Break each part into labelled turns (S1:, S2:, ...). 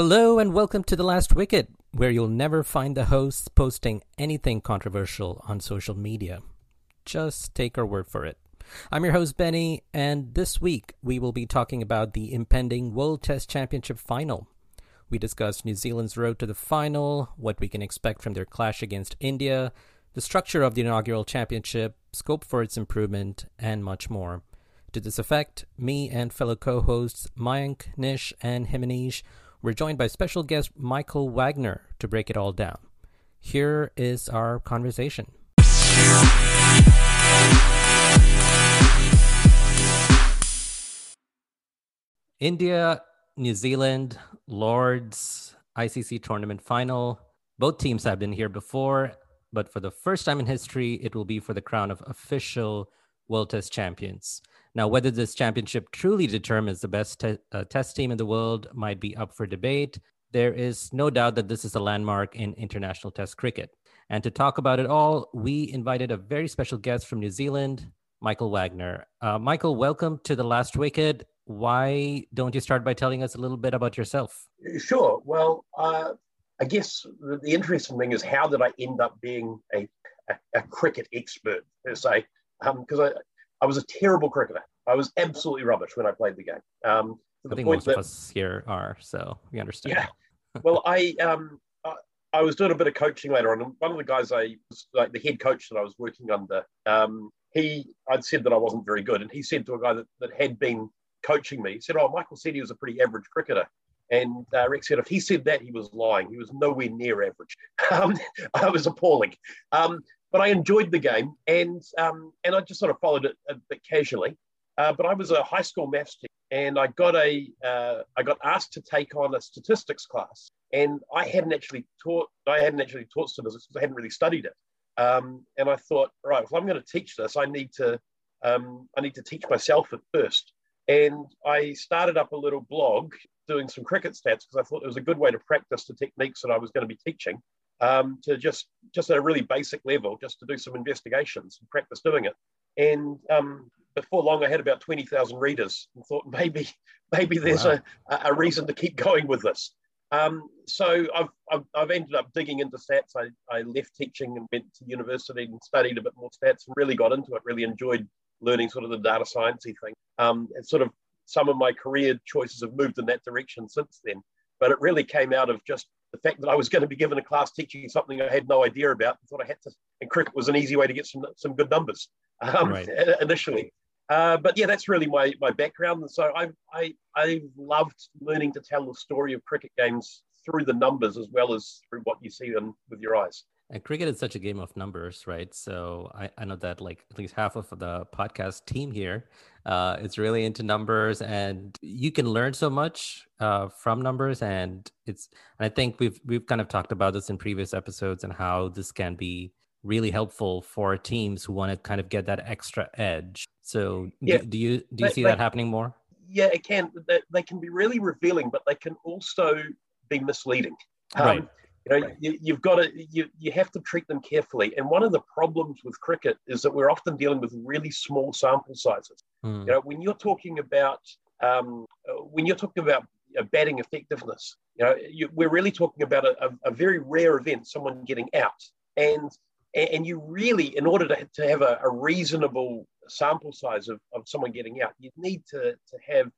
S1: Hello and welcome to The Last Wicket, where you'll never find the hosts posting anything controversial on social media. Just take our word for it. I'm your host, Benny, and this week we will be talking about the impending World Test Championship final. We discuss New Zealand's road to the final, what we can expect from their clash against India, the structure of the inaugural championship, scope for its improvement, and much more. To this effect, me and fellow co hosts Mayank, Nish, and Himanish we're joined by special guest Michael Wagener to break it all down. Here is our conversation. India, New Zealand, Lords, ICC tournament final. Both teams have been here before, but for the first time in history, it will be for the crown of official World Test champions. Now, whether this championship truly determines the best te- uh, test team in the world might be up for debate. There is no doubt that this is a landmark in international test cricket. And to talk about it all, we invited a very special guest from New Zealand, Michael Wagener. Uh, Michael, welcome to The Last Wicket. Why don't you start by telling us a little bit about yourself?
S2: Sure. Well, uh, I guess the, the, interesting thing is how did I end up being a, a, a cricket expert per se? Because um, I was a terrible cricketer. I was absolutely rubbish when I played the game. Um,
S1: I think most that, of us here are, so we understand.
S2: Yeah. well, I um, I, I, was doing a bit of coaching later on, and one of the guys I was like the head coach that I was working under. Um, he, I'd said that I wasn't very good, and he said to a guy that, that had been coaching me, he said, "Oh, Michael said he was a pretty average cricketer." And uh, Rex said if he said that, he was lying. He was nowhere near average. Um, I was appalling. Um, but I enjoyed the game, and um, and I just sort of followed it a bit casually. Uh, but I was a high school maths teacher, and I got a uh, I got asked to take on a statistics class, and I hadn't actually taught I hadn't actually taught statistics because I hadn't really studied it. Um, and I thought, right, if I'm going to teach this, I need to um, I need to teach myself at first. And I started up a little blog doing some cricket stats because I thought it was a good way to practice the techniques that I was going to be teaching um, to just just at a really basic level, just to do some investigations and practice doing it. And um, before long, I had about twenty thousand readers, and thought maybe maybe there's wow. a, a reason to keep going with this. Um, so I've, I've, I've, ended up digging into stats. I, I left teaching and went to university and studied a bit more stats and really got into it. Really enjoyed learning sort of the data sciencey thing. Um, and sort of some of my career choices have moved in that direction since then. But it really came out of just the fact that I was going to be given a class teaching something I had no idea about, I thought I had to, and cricket was an easy way to get some some good numbers um, right. initially. Uh, but yeah, that's really my my background, and so I I I loved learning to tell the story of cricket games through the numbers as well as through what you see them with your eyes.
S1: And cricket is such a game of numbers, right? So I, I know that like at least half of the podcast team here uh, is really into numbers, and you can learn so much uh, from numbers. And it's and I think we've we've kind of talked about this in previous episodes and how this can be really helpful for teams who want to kind of get that extra edge. So yeah. do, do you do you see that happening more?
S2: yeah, it can. They, they, can be really revealing, but they can also be misleading.
S1: Um, right.
S2: You know, right. you, have got to you, you have to treat them carefully. And one of the problems with cricket is that we're often dealing with really small sample sizes. Mm. You know, when you're talking about um, when you're talking about batting effectiveness, you know, you, we're really talking about a, a, a, very rare event, someone getting out, and and you really, in order to, to have a, a reasonable sample size of, of someone getting out, you need to, to have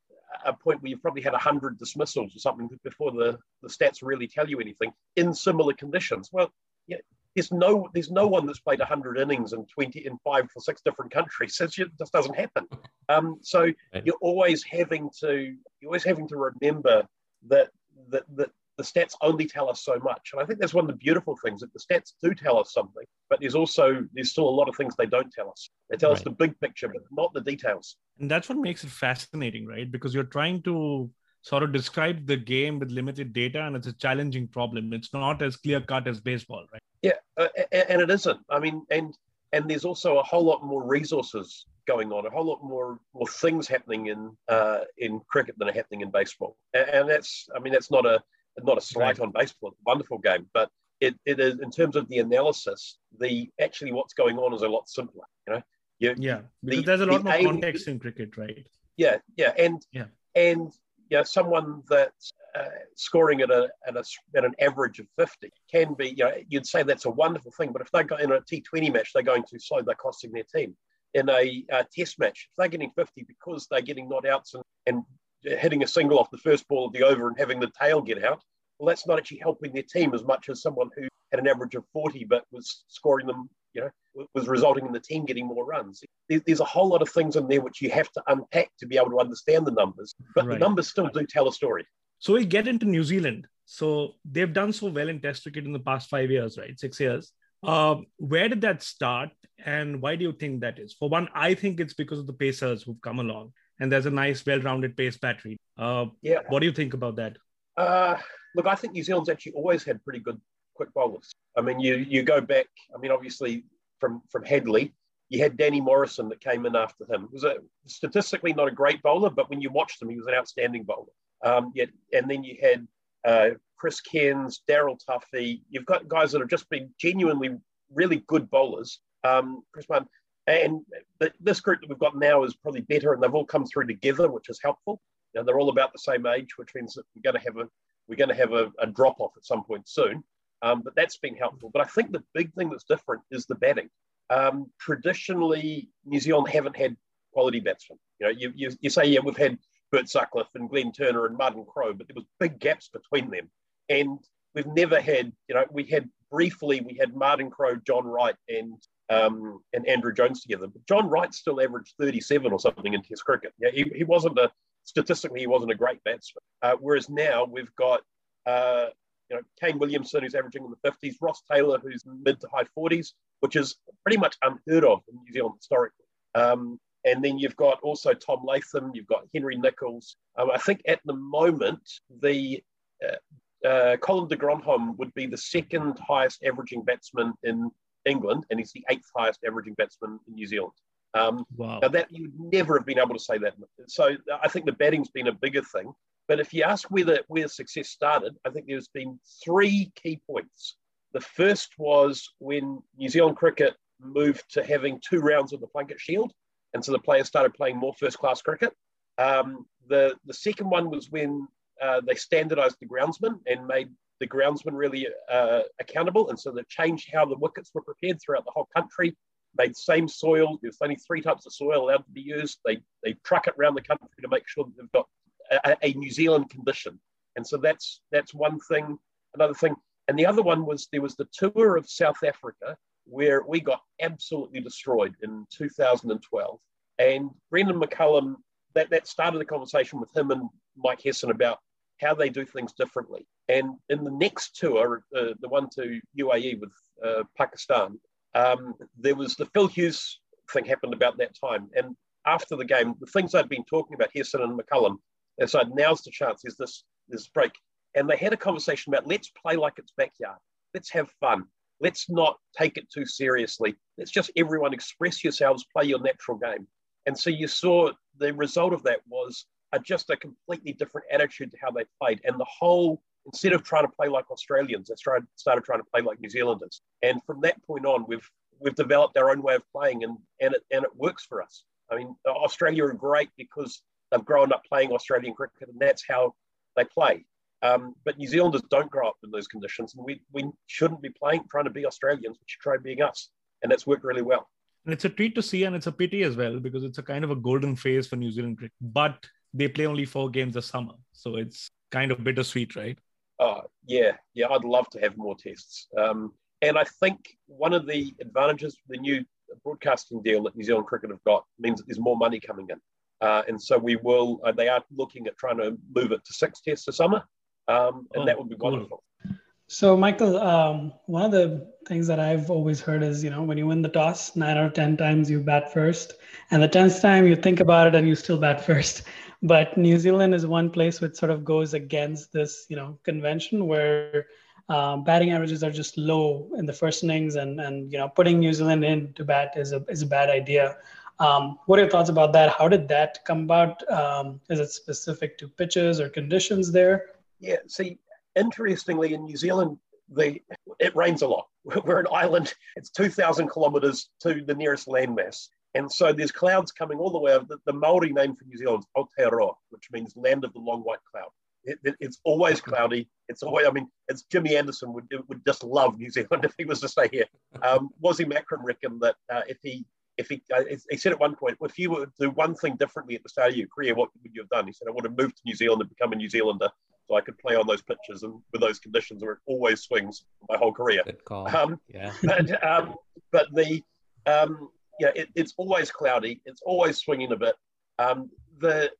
S2: a point where you've probably had 100 dismissals or something before the, the stats really tell you anything in similar conditions. Well, yeah, there's no there's no one that's played 100 innings in 20 in five or six different countries. It just doesn't happen. Um, so you're always having to you're always having to remember that that that the stats only tell us so much. And I think that's one of the beautiful things that the stats do tell us something, but there's also there's still a lot of things they don't tell us. They tell right. us the big picture, but not the details.
S3: And that's what makes it fascinating, right? Because you're trying to sort of describe the game with limited data, and it's a challenging problem. It's not as clear cut as baseball, right?
S2: Yeah, uh, and it isn't. I mean, and and there's also a whole lot more resources going on, a whole lot more more things happening in uh, in cricket than are happening in baseball. And, and that's, I mean, that's not a not a slight right. on baseball. It's a wonderful game, but it, it is in terms of the analysis. The actually what's going on is a lot simpler. You know,
S3: you, yeah, because the, there's a lot more aim, context in cricket, right?
S2: Yeah, yeah, and yeah, and you know, someone that's uh, scoring at a, at a at an average of 50 can be, you know, you'd say that's a wonderful thing. But if they go in a T20 match, they're going too slow. They're costing their team. In a, Test match, if they're getting 50 because they're getting not outs and, and hitting a single off the first ball of the over and having the tail get out, well, that's not actually helping their team as much as someone who had an average of 40 but was scoring them, you know, was resulting in the team getting more runs. There's a whole lot of things in there which you have to unpack to be able to understand the numbers, but right. the numbers still do tell a story.
S3: So we get into New Zealand. So they've done so well in Test cricket in the past five years, right? Six years. Um, where did that start, and why do you think that is? For one, I think it's because of the Pacers who've come along and there's a nice, well-rounded pace battery. Uh, yeah. What do you think about that?
S2: Uh, look, I think New Zealand's actually always had pretty good quick bowlers. I mean, you you go back. I mean, obviously from from Hadlee, you had Danny Morrison that came in after him. Was a, statistically not a great bowler, but when you watched him, he was an outstanding bowler. Um, yet, and then you had uh, Chris Cairns, Daryl Tuffy. You've got guys that have just been genuinely really good bowlers. Um, Chris Martin, and this group that we've got now is probably better, and they've all come through together, which is helpful. Now they're all about the same age, which means that we're going to have a we're going to have a, a drop off at some point soon. Um, but that's been helpful. But I think the big thing that's different is the batting. Um, traditionally, New Zealand haven't had quality batsmen. You know, you, you, you say, yeah, we've had Bert Sutcliffe and Glenn Turner and Martin Crowe, but there was big gaps between them. And we've never had, you know, we had briefly, we had Martin Crowe, John Wright, and um, and Andrew Jones together. But John Wright still averaged 37 or something in Test cricket. Yeah, he, he wasn't a statistically he wasn't a great batsman. Uh, whereas now we've got uh, you know Kane Williamson who's averaging in the 50s, Ross Taylor who's mid to high 40s, which is pretty much unheard of in New Zealand historically. Um, and then you've got also Tom Latham, you've got Henry Nicholls. Um, I think at the moment the uh, uh, Colin de Grandhomme would be the second highest averaging batsman in England, and he's the eighth highest averaging batsman in New Zealand. Um, wow. Now that you would never have been able to say that. So I think the batting's been a bigger thing. But if you ask where the where success started, I think there's been three key points. The first was when New Zealand cricket moved to having two rounds of the Plunket Shield, and so the players started playing more first class cricket. Um, the the second one was when uh, they standardised the groundsman and made the groundsman really uh, accountable. And so they changed how the wickets were prepared throughout the whole country, made same soil. There's only three types of soil allowed to be used. They, they truck it around the country to make sure that they've got a, a New Zealand condition. And so that's, that's one thing. Another thing, and the other one was there was the tour of South Africa where we got absolutely destroyed in 2012. And Brendon McCullum, that, that started the conversation with him and Mike Hesson about how they do things differently. And in the next tour, uh, the one to UAE with uh, Pakistan, um, there was the Phil Hughes thing happened about that time. And after the game, the things I'd been talking about, Hesson and McCullum, they so now's the chance, there's this, this break. And they had a conversation about let's play like it's backyard. Let's have fun. Let's not take it too seriously. Let's just everyone express yourselves, play your natural game. And so you saw the result of that was are just a completely different attitude to how they played. And the whole, instead of trying to play like Australians, they started, started trying to play like New Zealanders. And from that point on, we've we've developed our own way of playing, and and it and it works for us. I mean, Australia are great because they've grown up playing Australian cricket, and that's how they play. Um, but New Zealanders don't grow up in those conditions, and we, we shouldn't be playing trying to be Australians. We should try being us, and that's worked really well.
S3: And it's a treat to see, and it's a pity as well because it's a kind of a golden phase for New Zealand cricket. But they play only four games a summer, so it's kind of bittersweet, right?
S2: Oh yeah, yeah. I'd love to have more tests. Um, and I think one of the advantages the new broadcasting deal that New Zealand Cricket have got means that there's more money coming in. Uh, and so we will, uh, they are looking at trying to move it to six tests a summer. Um, and oh, that would be cool. wonderful.
S4: So, Michael, um, one of the things that I've always heard is, you know, when you win the toss, nine out of 10 times you bat first. And the 10th time you think about it and you still bat first. But New Zealand is one place which sort of goes against this, you know, convention where um, batting averages are just low in the first innings, and and you know putting New Zealand in to bat is a is a bad idea. Um, what are your thoughts about that? How did that come about? Um, is it specific to pitches or conditions there?
S2: Yeah, see, interestingly, in New Zealand, the it rains a lot. We're an island. It's two thousand kilometres to the nearest landmass, and so there's clouds coming all the way over. The, the Maori name for New Zealand is Aotearoa, which means land of the long white cloud. It, it, it's always cloudy. It's always, I mean, it's Jimmy Anderson would, would just love New Zealand if he was to stay here. Um, Wasim Akram reckoned that uh, if he, if he, uh, he said at one point, if you were to do one thing differently at the start of your career, what would you have done? He said, I would have moved to New Zealand and become a New Zealander so I could play on those pitches and with those conditions where it always swings my whole career.
S1: Good call. Um, yeah.
S2: but, um, but the, um, yeah, it, it's always cloudy. It's always swinging a bit. Um, the,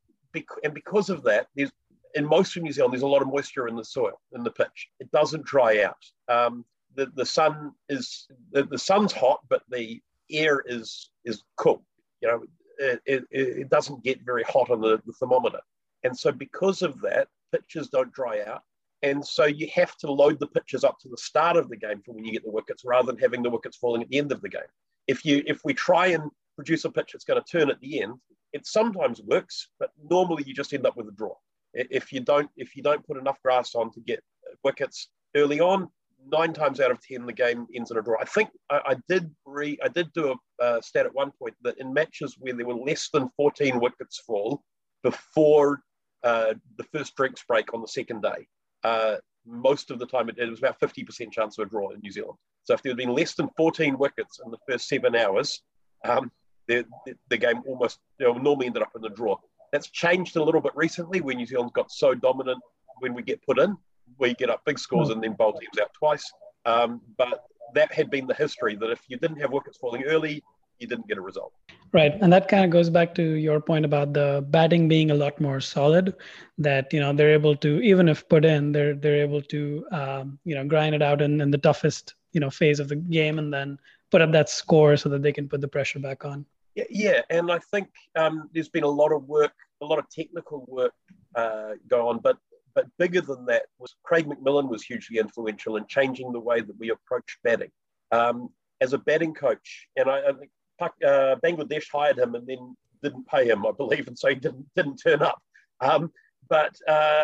S2: and because of that, there's in most of New Zealand, there's a lot of moisture in the soil, in the pitch. It doesn't dry out. Um, the, the sun is the, the sun's hot, but the air is is cool. You know, it, it, it doesn't get very hot on the, the thermometer, and so because of that, pitches don't dry out. And so you have to load the pitches up to the start of the game for when you get the wickets, rather than having the wickets falling at the end of the game. If you if we try and produce a pitch that's going to turn at the end, it sometimes works, but normally you just end up with a draw. If you don't if you don't put enough grass on to get wickets early on, nine times out of ten the game ends in a draw. I think I, I did re I did do a uh, stat at one point that in matches where there were less than 14 wickets fall before uh, the first drinks break on the second day, uh, most of the time it, it, was about 50% chance of a draw in New Zealand. So if there had been less than 14 wickets in the first seven hours, um, the, the, the, game almost you know, normally ended up in a draw. That's changed a little bit recently when New Zealand's got so dominant when we get put in. We get up big scores and then bowl teams out twice. Um, but that had been the history that if you didn't have wickets falling early, you didn't get a result.
S4: Right, and that kind of goes back to your point about the batting being a lot more solid. That you know they're able to even if put in, they're they're able to um, you know grind it out in, in the toughest you know phase of the game and then put up that score so that they can put the pressure back on.
S2: Yeah, yeah. and I think um, there's been a lot of work, a lot of technical work uh, go on, but but bigger than that was Craig McMillan was hugely influential in changing the way that we approach batting. Um, as a batting coach, and I, uh, Bangladesh hired him and then didn't pay him, I believe, and so he didn't didn't turn up. Um, but uh,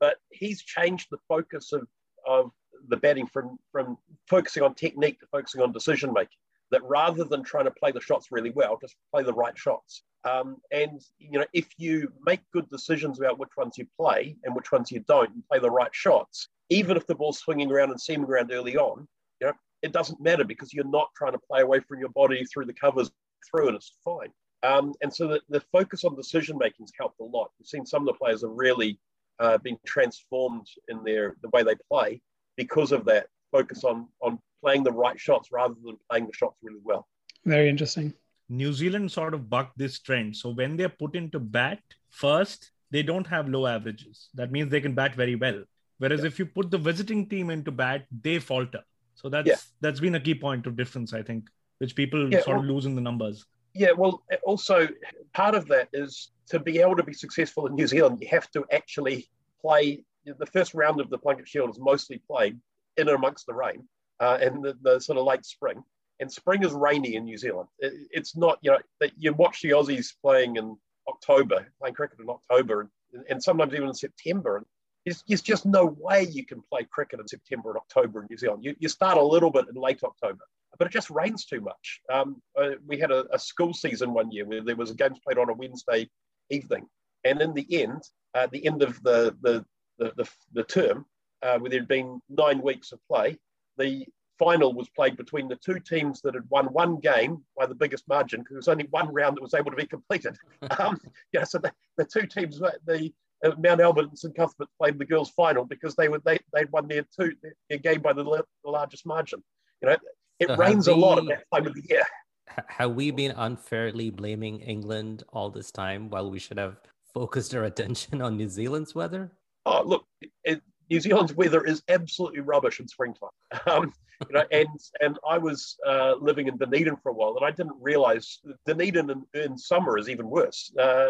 S2: but he's changed the focus of of the batting from from focusing on technique to focusing on decision making that rather than trying to play the shots really well, just play the right shots. Um, and you know, if you make good decisions about which ones you play and which ones you don't, and play the right shots, even if the ball's swinging around and seaming around early on, you know, it doesn't matter because you're not trying to play away from your body through the covers through, and it's fine. Um, and so the, the focus on decision making has helped a lot. We've seen some of the players have really uh, been transformed in their the way they play because of that focus on on playing the right shots rather than playing the shots really well.
S4: Very interesting.
S3: New Zealand sort of bucked this trend. So when they're put into bat first, they don't have low averages. That means they can bat very well. Whereas yeah. if you put the visiting team into bat, they falter. So that's yeah. that's been a key point of difference, I think, which people yeah, sort well, of lose in the numbers.
S2: Yeah, well, also part of that is to be able to be successful in New Zealand, you have to actually play. The first round of the Plunket Shield is mostly played in amongst the rain uh, and the, the, sort of late spring. And spring is rainy in New Zealand. It, it's not, you know, that you watch the Aussies playing in October, playing cricket in October, and, and sometimes even in September. And there's, there's, just no way you can play cricket in September and October in New Zealand. You, you start a little bit in late October, but it just rains too much. Um, uh, we had a, a, school season one year where there was games played on a Wednesday evening, and in the end, uh, the end of the the the, the, the term, uh, where there'd been nine weeks of play, the final was played between the two teams that had won one game by the biggest margin because there was only one round that was able to be completed. Um, yeah, so the, the two teams, the uh, Mount Albert and St Cuthbert played the girls' final because they were they they'd won their two their game by the, the largest margin. You know, it so rains we, a lot at that time of the year.
S1: Have we been unfairly blaming England all this time while we should have focused our attention on New Zealand's weather?
S2: Oh, look, it, New Zealand's weather is absolutely rubbish in springtime. Um, you know, and and I was uh, living in Dunedin for a while, and I didn't realise Dunedin in, in, summer is even worse. Uh,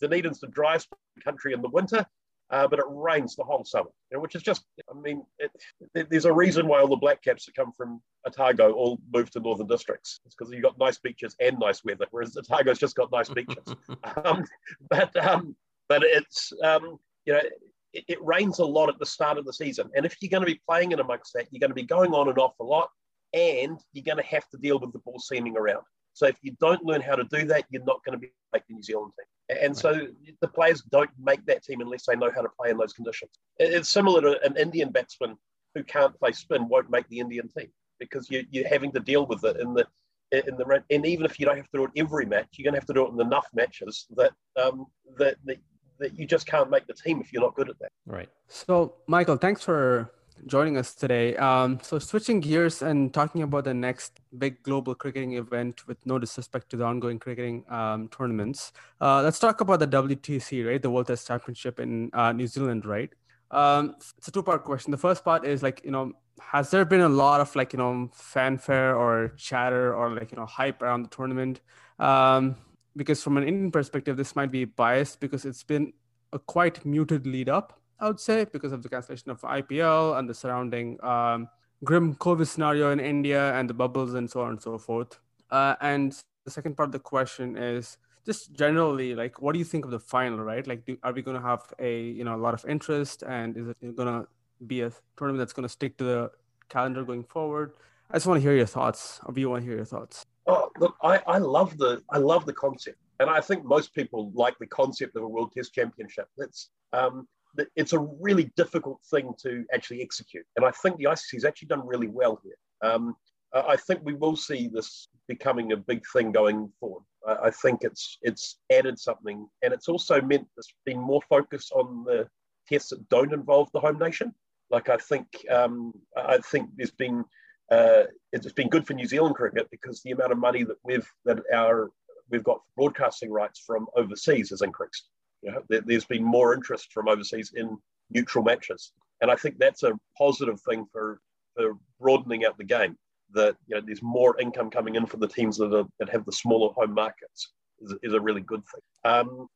S2: Dunedin's the driest country in the winter, uh, but it rains the whole summer, you know, which is just, I mean, it, it, there's a reason why all the black caps that come from Otago all move to northern districts. It's because you've got nice beaches and nice weather, whereas Otago's just got nice beaches. um, but um, but it's, um, you know, it, it, rains a lot at the start of the season. And if you're going to be playing in amongst that, you're going to be going on and off a lot, and you're going to have to deal with the ball seaming around. So if you don't learn how to do that, you're not going to be like the New Zealand team. And so the players don't make that team unless they know how to play in those conditions. It's similar to an Indian batsman who can't play spin won't make the Indian team because you, you're having to deal with it in the in the and even if you don't have to do it every match, you're going to have to do it in enough matches that um, that, that that you just can't make the team if you're not good at that.
S1: Right.
S5: So, Michael, thanks for joining us today. Um, so, switching gears and talking about the next big global cricketing event with no disrespect to the ongoing cricketing um, tournaments, uh, let's talk about the WTC, right? The World Test Championship in uh, New Zealand, right? Um, it's a two part question. The first part is like, you know, has there been a lot of like, you know, fanfare or chatter or like, you know, hype around the tournament? Um, because from an Indian perspective, this might be biased because it's been a quite muted lead up, I would say, because of the cancellation of IPL and the surrounding um, grim COVID scenario in India and the bubbles and so on and so forth. Uh, and the second part of the question is just generally, like, what do you think of the final, right? Like, do, are we going to have a you know a lot of interest, and is it going to be a tournament that's going to stick to the calendar going forward? I just want to hear your thoughts. Or do you want to hear your thoughts?
S2: Oh, look, I, I love the I love the concept, and I think most people like the concept of a World Test Championship. It's um, it's a really difficult thing to actually execute, and I think the ICC has actually done really well here. Um, I think we will see this becoming a big thing going forward. I, I think it's it's added something, and it's also meant there's been more focus on the tests that don't involve the home nation. Like I think um, I think there's been uh, it's been good for New Zealand cricket because the amount of money that we've that our we've got broadcasting rights from overseas has increased. You know, there, has been more interest from overseas in neutral matches, and I think that's a positive thing for for broadening out the game. That you know, there's more income coming in for the teams that are, that have the smaller home markets is, is a really good thing. Um,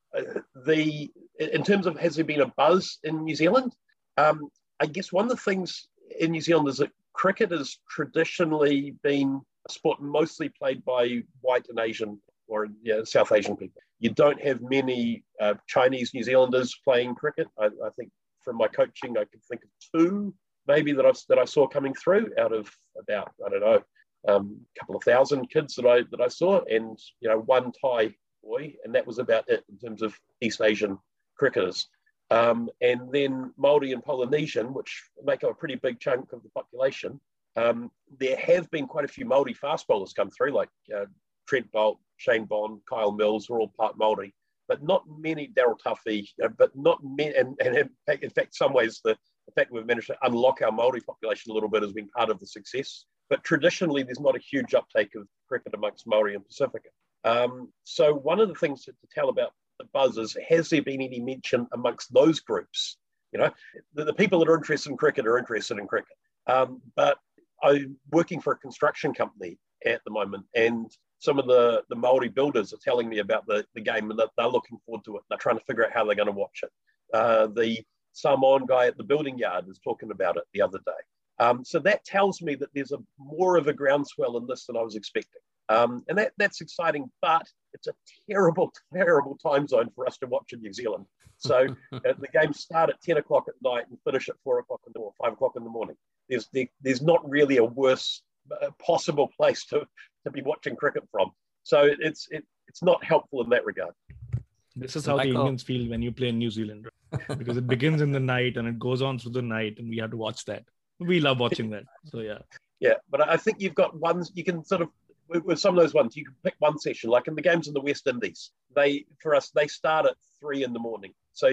S2: the in terms of has there been a buzz in New Zealand? Um, I guess one of the things in New Zealand is that cricket has traditionally been a sport mostly played by white and Asian or South Asian people. You don't have many uh, Chinese New Zealanders playing cricket. I, I, think from my coaching, I can think of two maybe that I, that I saw coming through out of about I don't know a um, couple of thousand kids that I that I saw, and you know one Thai boy, and that was about it in terms of East Asian cricketers. Um, and then Maori and Polynesian, which make up a pretty big chunk of the population. Um, there have been quite a few Maori fast bowlers come through, like uh, Trent Boult, Shane Bond, Kyle Mills, were all part Maori, but not many. Daryl Tuffy, uh, but not many. And, and in, fact, in fact, some ways the, the fact we've managed to unlock our Maori population a little bit has been part of the success. But traditionally, there's not a huge uptake of cricket amongst Maori and Pasifika. Um, so one of the things to, to tell about the buzzers, has there been any mention amongst those groups? You know, the, the people that are interested in cricket are interested in cricket. Um, but I'm working for a construction company at the moment, and some of the, the Maori builders are telling me about the, the game and that they're looking forward to it. They're trying to figure out how they're going to watch it. Uh, the Samoan guy at the building yard is talking about it the other day. Um, so that tells me that there's a more of a groundswell in this than I was expecting. Um, and that, that's exciting, but it's a terrible, terrible time zone for us to watch in New Zealand. So uh, the games start at 10 o'clock at night and finish at 4 o'clock in the morning, 5 o'clock in the morning. There's, there, there's not really a worse uh, possible place to, to be watching cricket from. So it's, it, it's not helpful in that regard.
S3: This is how Michael. the Indians feel when you play in New Zealand, right? because it begins in the night and it goes on through the night, and we have to watch that. We love watching that. So yeah.
S2: Yeah, but I think you've got ones you can sort of with some of those ones you can pick one session. Like in the games in the West Indies, they for us they start at three in the morning. So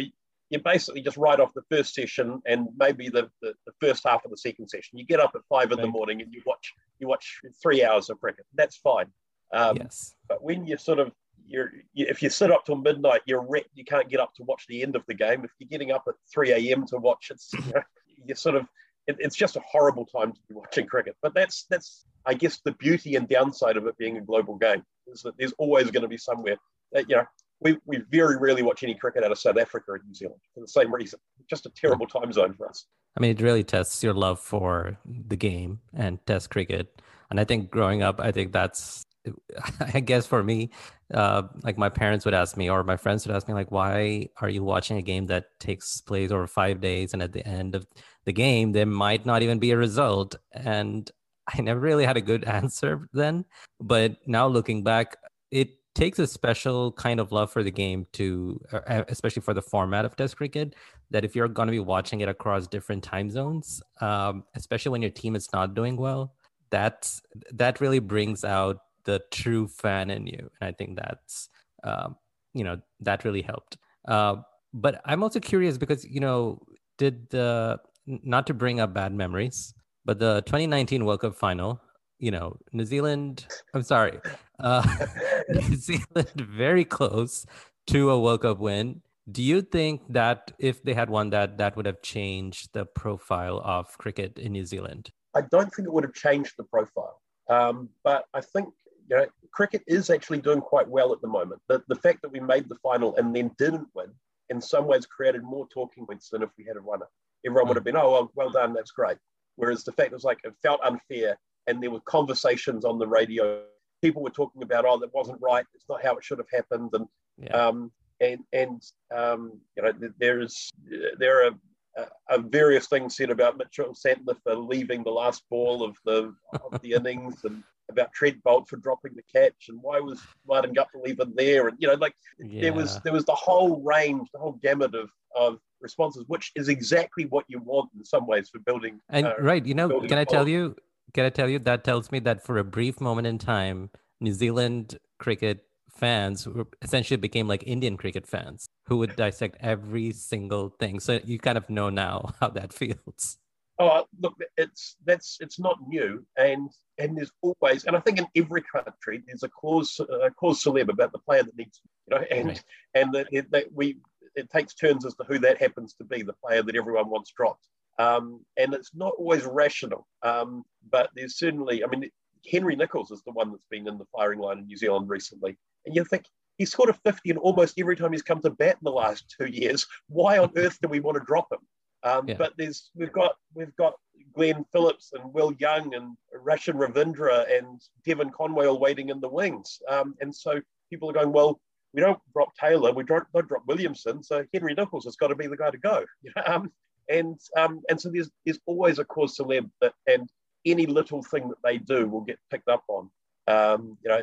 S2: you basically just write off the first session and maybe the, the, the first half of the second session. You get up at five in right. the morning and you watch you watch three hours of cricket. That's fine. Um, yes. But when you sort of you're you, if you sit up till midnight, you're wrecked. You can't get up to watch the end of the game. If you're getting up at three a.m. to watch, it's you know, you're sort of it, it's just a horrible time to be watching cricket. But that's that's I guess the beauty and downside of it being a global game is that there's always going to be somewhere that you know we, we very rarely watch any cricket out of South Africa or New Zealand for the same reason. Just a terrible time zone for us.
S1: I mean, it really tests your love for the game and test cricket. And I think growing up, I think that's I guess for me, uh, like my parents would ask me, or my friends would ask me, like, why are you watching a game that takes place over five days, and at the end of the game, there might not even be a result? And I never really had a good answer then. But now looking back, it takes a special kind of love for the game to, uh, especially for the format of Test cricket, that if you're going to be watching it across different time zones, um, especially when your team is not doing well, that's that really brings out the true fan in you and i think that's um, you know that really helped uh, but i'm also curious because you know did the not to bring up bad memories but the 2019 world cup final you know new zealand i'm sorry uh, new zealand very close to a world cup win do you think that if they had won that that would have changed the profile of cricket in new zealand
S2: i don't think it would have changed the profile um, but i think you know, cricket is actually doing quite well at the moment. The, the fact that we made the final and then didn't win, in some ways, created more talking points than if we had won it. Everyone would have been, oh, well, well done, that's great. Whereas the fact was like it felt unfair, and there were conversations on the radio. People were talking about, oh, that wasn't right. It's not how it should have happened, and yeah. um, and and um, you know, there is there are uh, various things said about Mitchell Santner for leaving the last ball of the of the innings, and about Trent Boult for dropping the catch, and why was Martin Guptill even there? And you know, like yeah. there was there was the whole range, the whole gamut of of responses, which is exactly what you want in some ways for building.
S1: And uh, right, you know, can I tell you? Can I tell you that tells me that for a brief moment in time, New Zealand cricket fans essentially became like Indian cricket fans who would dissect every single thing. So you kind of know now how that feels.
S2: Oh, look, it's that's it's not new, and and there's always, and I think in every country there's a cause a cause celeb about the player that needs, you know, and right. and that, that we it takes turns as to who that happens to be, the player that everyone wants dropped, um, and it's not always rational, um, but there's certainly, I mean, Henry Nicholls is the one that's been in the firing line in New Zealand recently, and you think he's scored a 50 in almost every time he's come to bat in the last two years. Why on earth do we want to drop him? Um, yeah. But there's we've got we've got Glenn Phillips and Will Young and Rachin Ravindra and Devon Conway all waiting in the wings. Um, and so people are going, well, we don't drop Taylor, we don't, don't drop Williamson, so Henry Nicholls has got to be the guy to go. um, and um, and so there's there's always a cause celeb that and any little thing that they do will get picked up on. Um, you know,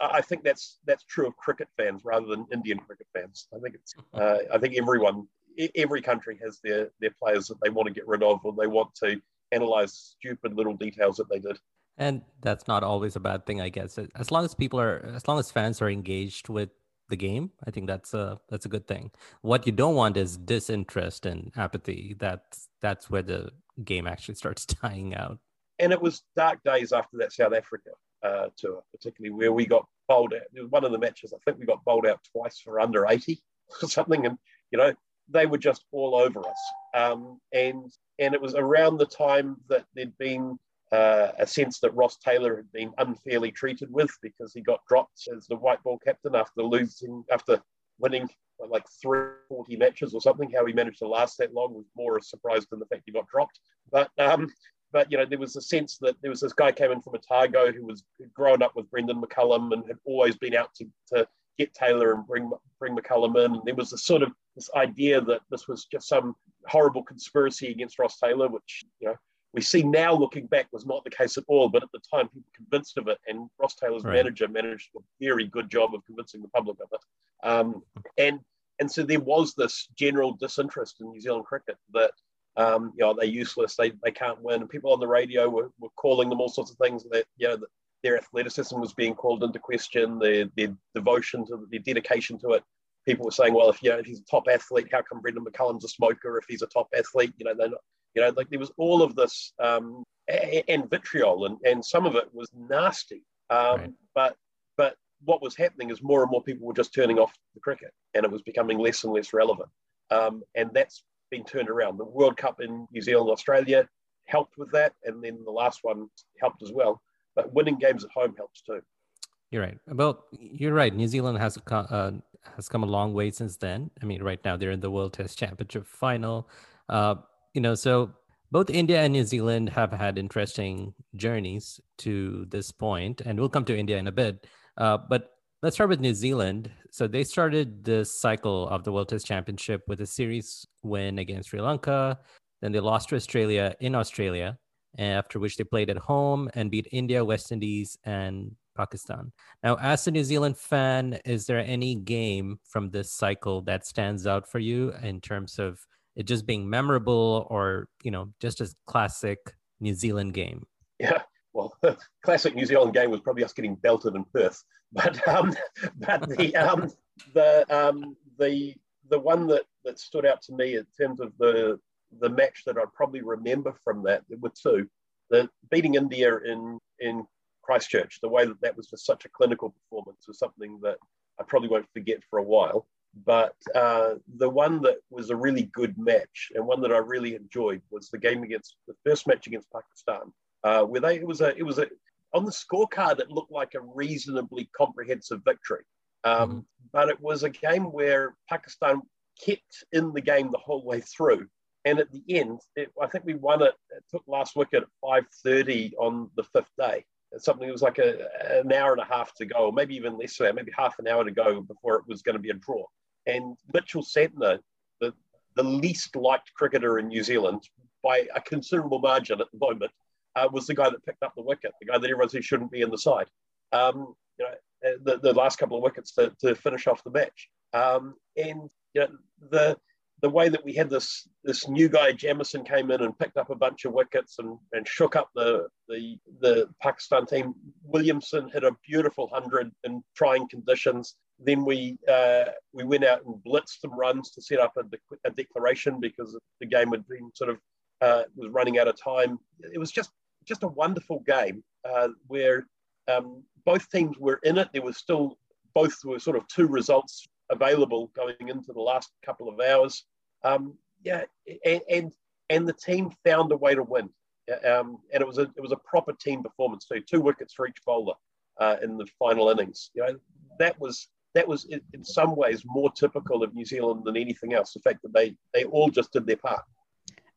S2: I think that's that's true of cricket fans rather than Indian cricket fans. I think it's uh, I think everyone every country has their their players that they want to get rid of or they want to analyze stupid little details that they did.
S1: And that's not always a bad thing, I guess. As long as people are, as long as fans are engaged with the game, I think that's a that's a good thing. What you don't want is disinterest and apathy. That's that's where the game actually starts dying out.
S2: And it was dark days after that South Africa uh, tour, particularly where we got bowled out. It was one of the matches I think we got bowled out twice for under eighty or something, and you know they were just all over us. Um, and and it was around the time that there'd been uh, a sense that Ross Taylor had been unfairly treated with because he got dropped as the white ball captain after losing after winning like 340 matches or something. How he managed to last that long was more a surprise than the fact he got dropped. But um, but you know, there was a sense that there was this guy came in from Otago who was grown up with Brendon McCullum and had always been out to, to get Taylor and bring bring McCullum in. And there was a sort of this idea that this was just some horrible conspiracy against Ross Taylor, which you know we see now looking back was not the case at all. But at the time, people convinced of it, and Ross Taylor's right. manager managed a very good job of convincing the public of it. Um, and and so there was this general disinterest in New Zealand cricket that um, you know they're useless, they, they can't win, and people on the radio were, were calling them all sorts of things that you know their athleticism was being called into question, their their devotion to their dedication to it. People were saying, well, if you know if he's a top athlete, how come Brendon McCullum's a smoker? If he's a top athlete, you know they're not, you know like there was all of this um, and vitriol, and and some of it was nasty. Um, right. But but what was happening is more and more people were just turning off the cricket, and it was becoming less and less relevant. Um, and that's been turned around. The World Cup in New Zealand, Australia helped with that, and then the last one helped as well. But winning games at home helps too.
S1: You're right. Well, you're right. New Zealand has uh, has come a long way since then. I mean, right now they're in the World Test Championship final. Uh, you know, so both India and New Zealand have had interesting journeys to this point, and we'll come to India in a bit. Uh, but let's start with New Zealand. So they started this cycle of the World Test Championship with a series win against Sri Lanka. Then they lost to Australia in Australia, after which they played at home and beat India, West Indies, and Pakistan. Now, as a New Zealand fan, is there any game from this cycle that stands out for you in terms of it just being memorable or, you know, just a classic New Zealand game?
S2: Yeah, well, classic New Zealand game was probably us getting belted in Perth, but um, but the um, the um, the the one that that stood out to me in terms of the the match that I probably remember from that there were two. The beating India in in Christchurch, the way that that was just such a clinical performance was something that I probably won't forget for a while. But uh, the one that was a really good match and one that I really enjoyed was the game against the first match against Pakistan uh, where they it was a it was a on the scorecard it looked like a reasonably comprehensive victory, um, mm but it was a game where Pakistan kept in the game the whole way through. And at the end, it, I think we won it. It took last wicket at 5:30 on the fifth day. Something that was like a, an hour and a half to go, or maybe even less than that, maybe half an hour to go before it was going to be a draw. And Mitchell Santner, the, the least liked cricketer in New Zealand by a considerable margin at the moment, uh, was the guy that picked up the wicket, the guy that everyone said shouldn't be in the side. Um, you know, the, the last couple of wickets to, to finish off the match. Um, and you know, the the way that we had this this new guy Jamieson came in and picked up a bunch of wickets and, and shook up the, the the Pakistan team. Williamson hit a beautiful hundred in trying conditions. Then we uh, we went out and blitzed some runs to set up a, a declaration because the game had been sort of uh, was running out of time. It was just just a wonderful game uh, where um, both teams were in it. There was still both were sort of two results available going into the last couple of hours. Um, yeah, and, and, and the team found a way to win. Um, and it was a it was a proper team performance too. Two wickets for each bowler uh, in the final innings. You know that was that was in, some ways more typical of New Zealand than anything else. The fact that they they all just did their part.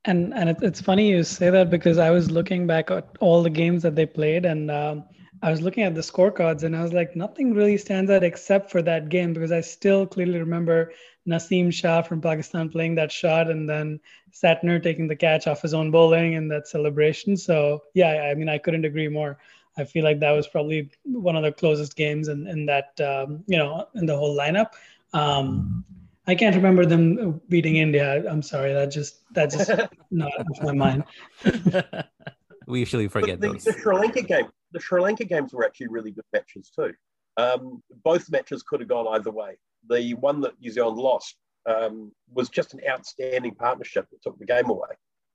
S4: And and it's funny you say that because I was looking back at all the games that they played, and um, I was looking at the scorecards, and I was like, nothing really stands out except for that game because I still clearly remember Naseem Shah from Pakistan playing that shot, and then Santner taking the catch off his own bowling in that celebration. So yeah, I mean, I couldn't agree more. I feel like that was probably one of the closest games in, in that um, you know in the whole lineup. Um, I can't remember them beating India. I'm sorry. That just that just not off my mind.
S1: we usually forget
S2: the,
S1: those.
S2: The Sri Lanka game. The Sri Lanka games were actually really good matches too. Um, both matches could have gone either way. The one that New Zealand lost um, was just an outstanding partnership that took the game away.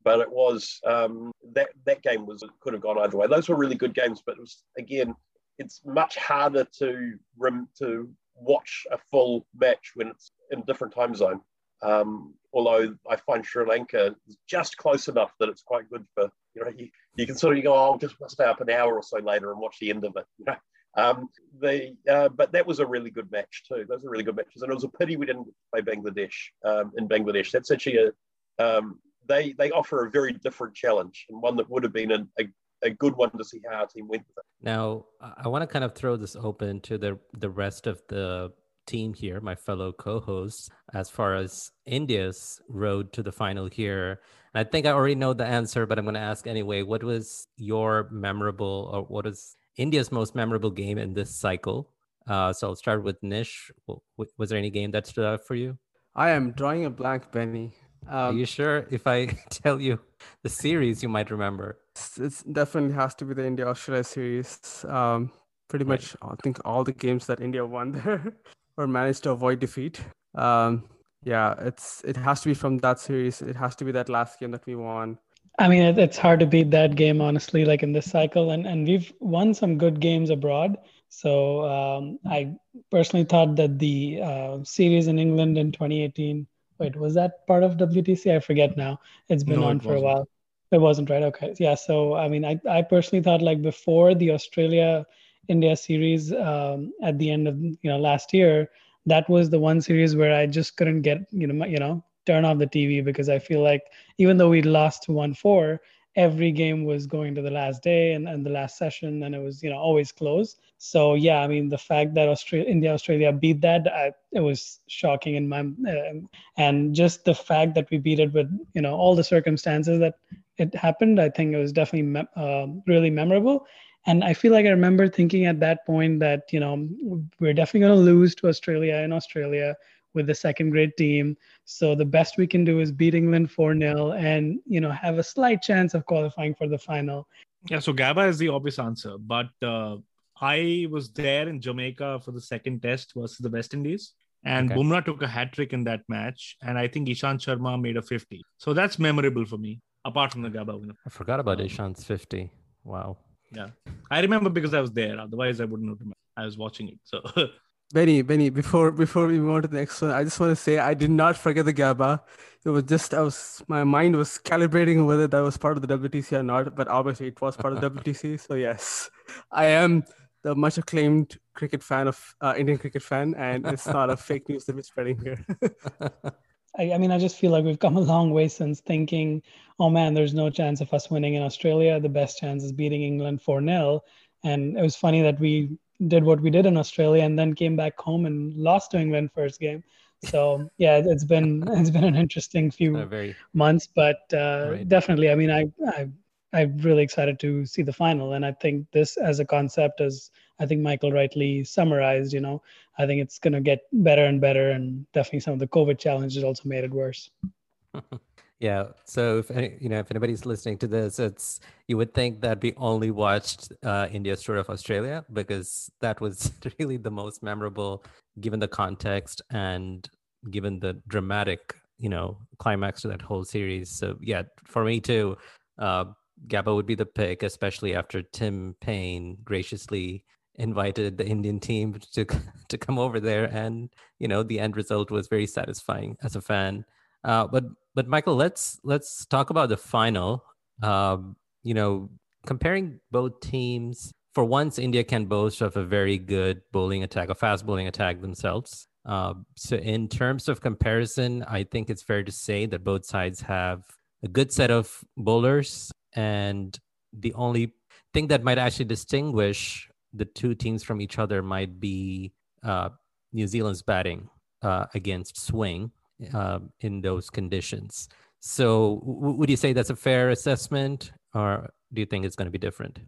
S2: But it was um, that that game was could have gone either way. Those were really good games, but it was again, it's much harder to to watch a full match when it's in a different time zone. Um, although I find Sri Lanka is just close enough that it's quite good for you know you, you can sort of go oh I'll just stay up an hour or so later and watch the end of it. You know? Um, the uh, but that was a really good match too. Those were really good matches, and it was a pity we didn't play Bangladesh um, in Bangladesh. That's actually a um, they they offer a very different challenge and one that would have been a, a, a good one to see how our team went with it.
S1: Now, I want to kind of throw this open to the the rest of the team here, my fellow co-hosts, as far as India's road to the final here. And I think I already know the answer, but I'm going to ask anyway. What was your memorable, or what is India's most memorable game in this cycle? Uh, so I'll start with Nish. Was there any game that stood out for you?
S5: I am drawing a blank, Benny.
S1: Um, Are you sure? If I tell you the series, you might remember.
S5: It definitely has to be the India Australia series. Um, pretty right. much, I think all the games that India won there or managed to avoid defeat. Um, yeah, it's it has to be from that series. It has to be that last game that we won.
S4: I mean, it's hard to beat that game, honestly. Like in this cycle, and and we've won some good games abroad. So um, I personally thought that the uh, series in England in 2018 wait, was that part of WTC? I forget now. It's been no, on it for wasn't. a while. It wasn't right. Okay, yeah. So I mean, I I personally thought like before the Australia India series um, at the end of you know last year, that was the one series where I just couldn't get you know you know turn off the TV because I feel like even though we lost one four, every game was going to the last day and, and the last session and it was you know always close so yeah i mean the fact that australia india australia beat that I, it was shocking in my uh, and just the fact that we beat it with you know all the circumstances that it happened i think it was definitely me- uh, really memorable. And i feel like i remember thinking at that point that you know we're definitely going to lose to australia in australia with the second grade team. So the best we can do is beat England 4-0 and you know have a slight chance of qualifying for the final.
S3: Yeah, so Gabba is the obvious answer, but uh, I was there in Jamaica for the second test versus the West Indies. And okay. Bumrah took a hat trick in that match, and I think Ishant Sharma made a 50. So that's memorable for me, apart from the Gabba winner.
S1: I forgot about um, Ishant's 50. Wow.
S3: Yeah. I remember because I was there. Otherwise, I wouldn't have remembered. I was watching it. So
S5: Benny, Benny, before before we move on to the next one, I just want to say I did not forget the Gabba. It was just I was my mind was calibrating whether that was part of the WTC or not, but obviously it was part of the WTC. So yes, I am the much acclaimed cricket fan of uh, Indian cricket fan, and it's not a fake news that we're spreading here.
S4: I, I mean, I just feel like we've come a long way since thinking, oh man, there's no chance of us winning in Australia. The best chance is beating England 4 0. And it was funny that we did what we did in Australia and then came back home and lost to England first game. So yeah, it's been it's been an interesting few very, months, but uh, right. definitely, I mean, I, I I'm really excited to see the final, and I think this as a concept, as I think Michael rightly summarized, you know, I think it's going to get better and better, and definitely some of the COVID challenges also made it worse.
S1: Yeah. So if any, you know if anybody's listening to this, it's you would think that we only watched uh, India's tour of Australia because that was really the most memorable, given the context and given the dramatic you know climax to that whole series. So yeah, for me too, uh, Gabba would be the pick, especially after Tim Paine graciously invited the Indian team to to come over there, and you know the end result was very satisfying as a fan. Uh, but but Michael, let's let's talk about the final. Um, you know, comparing both teams. For once, India can boast of a very good bowling attack, a fast bowling attack themselves. Uh, so, in terms of comparison, I think it's fair to say that both sides have a good set of bowlers, and the only thing that might actually distinguish the two teams from each other might be uh, New Zealand's batting uh, against swing uh, in those conditions. So, w- would you say that's a fair assessment, or do you think it's going to be different?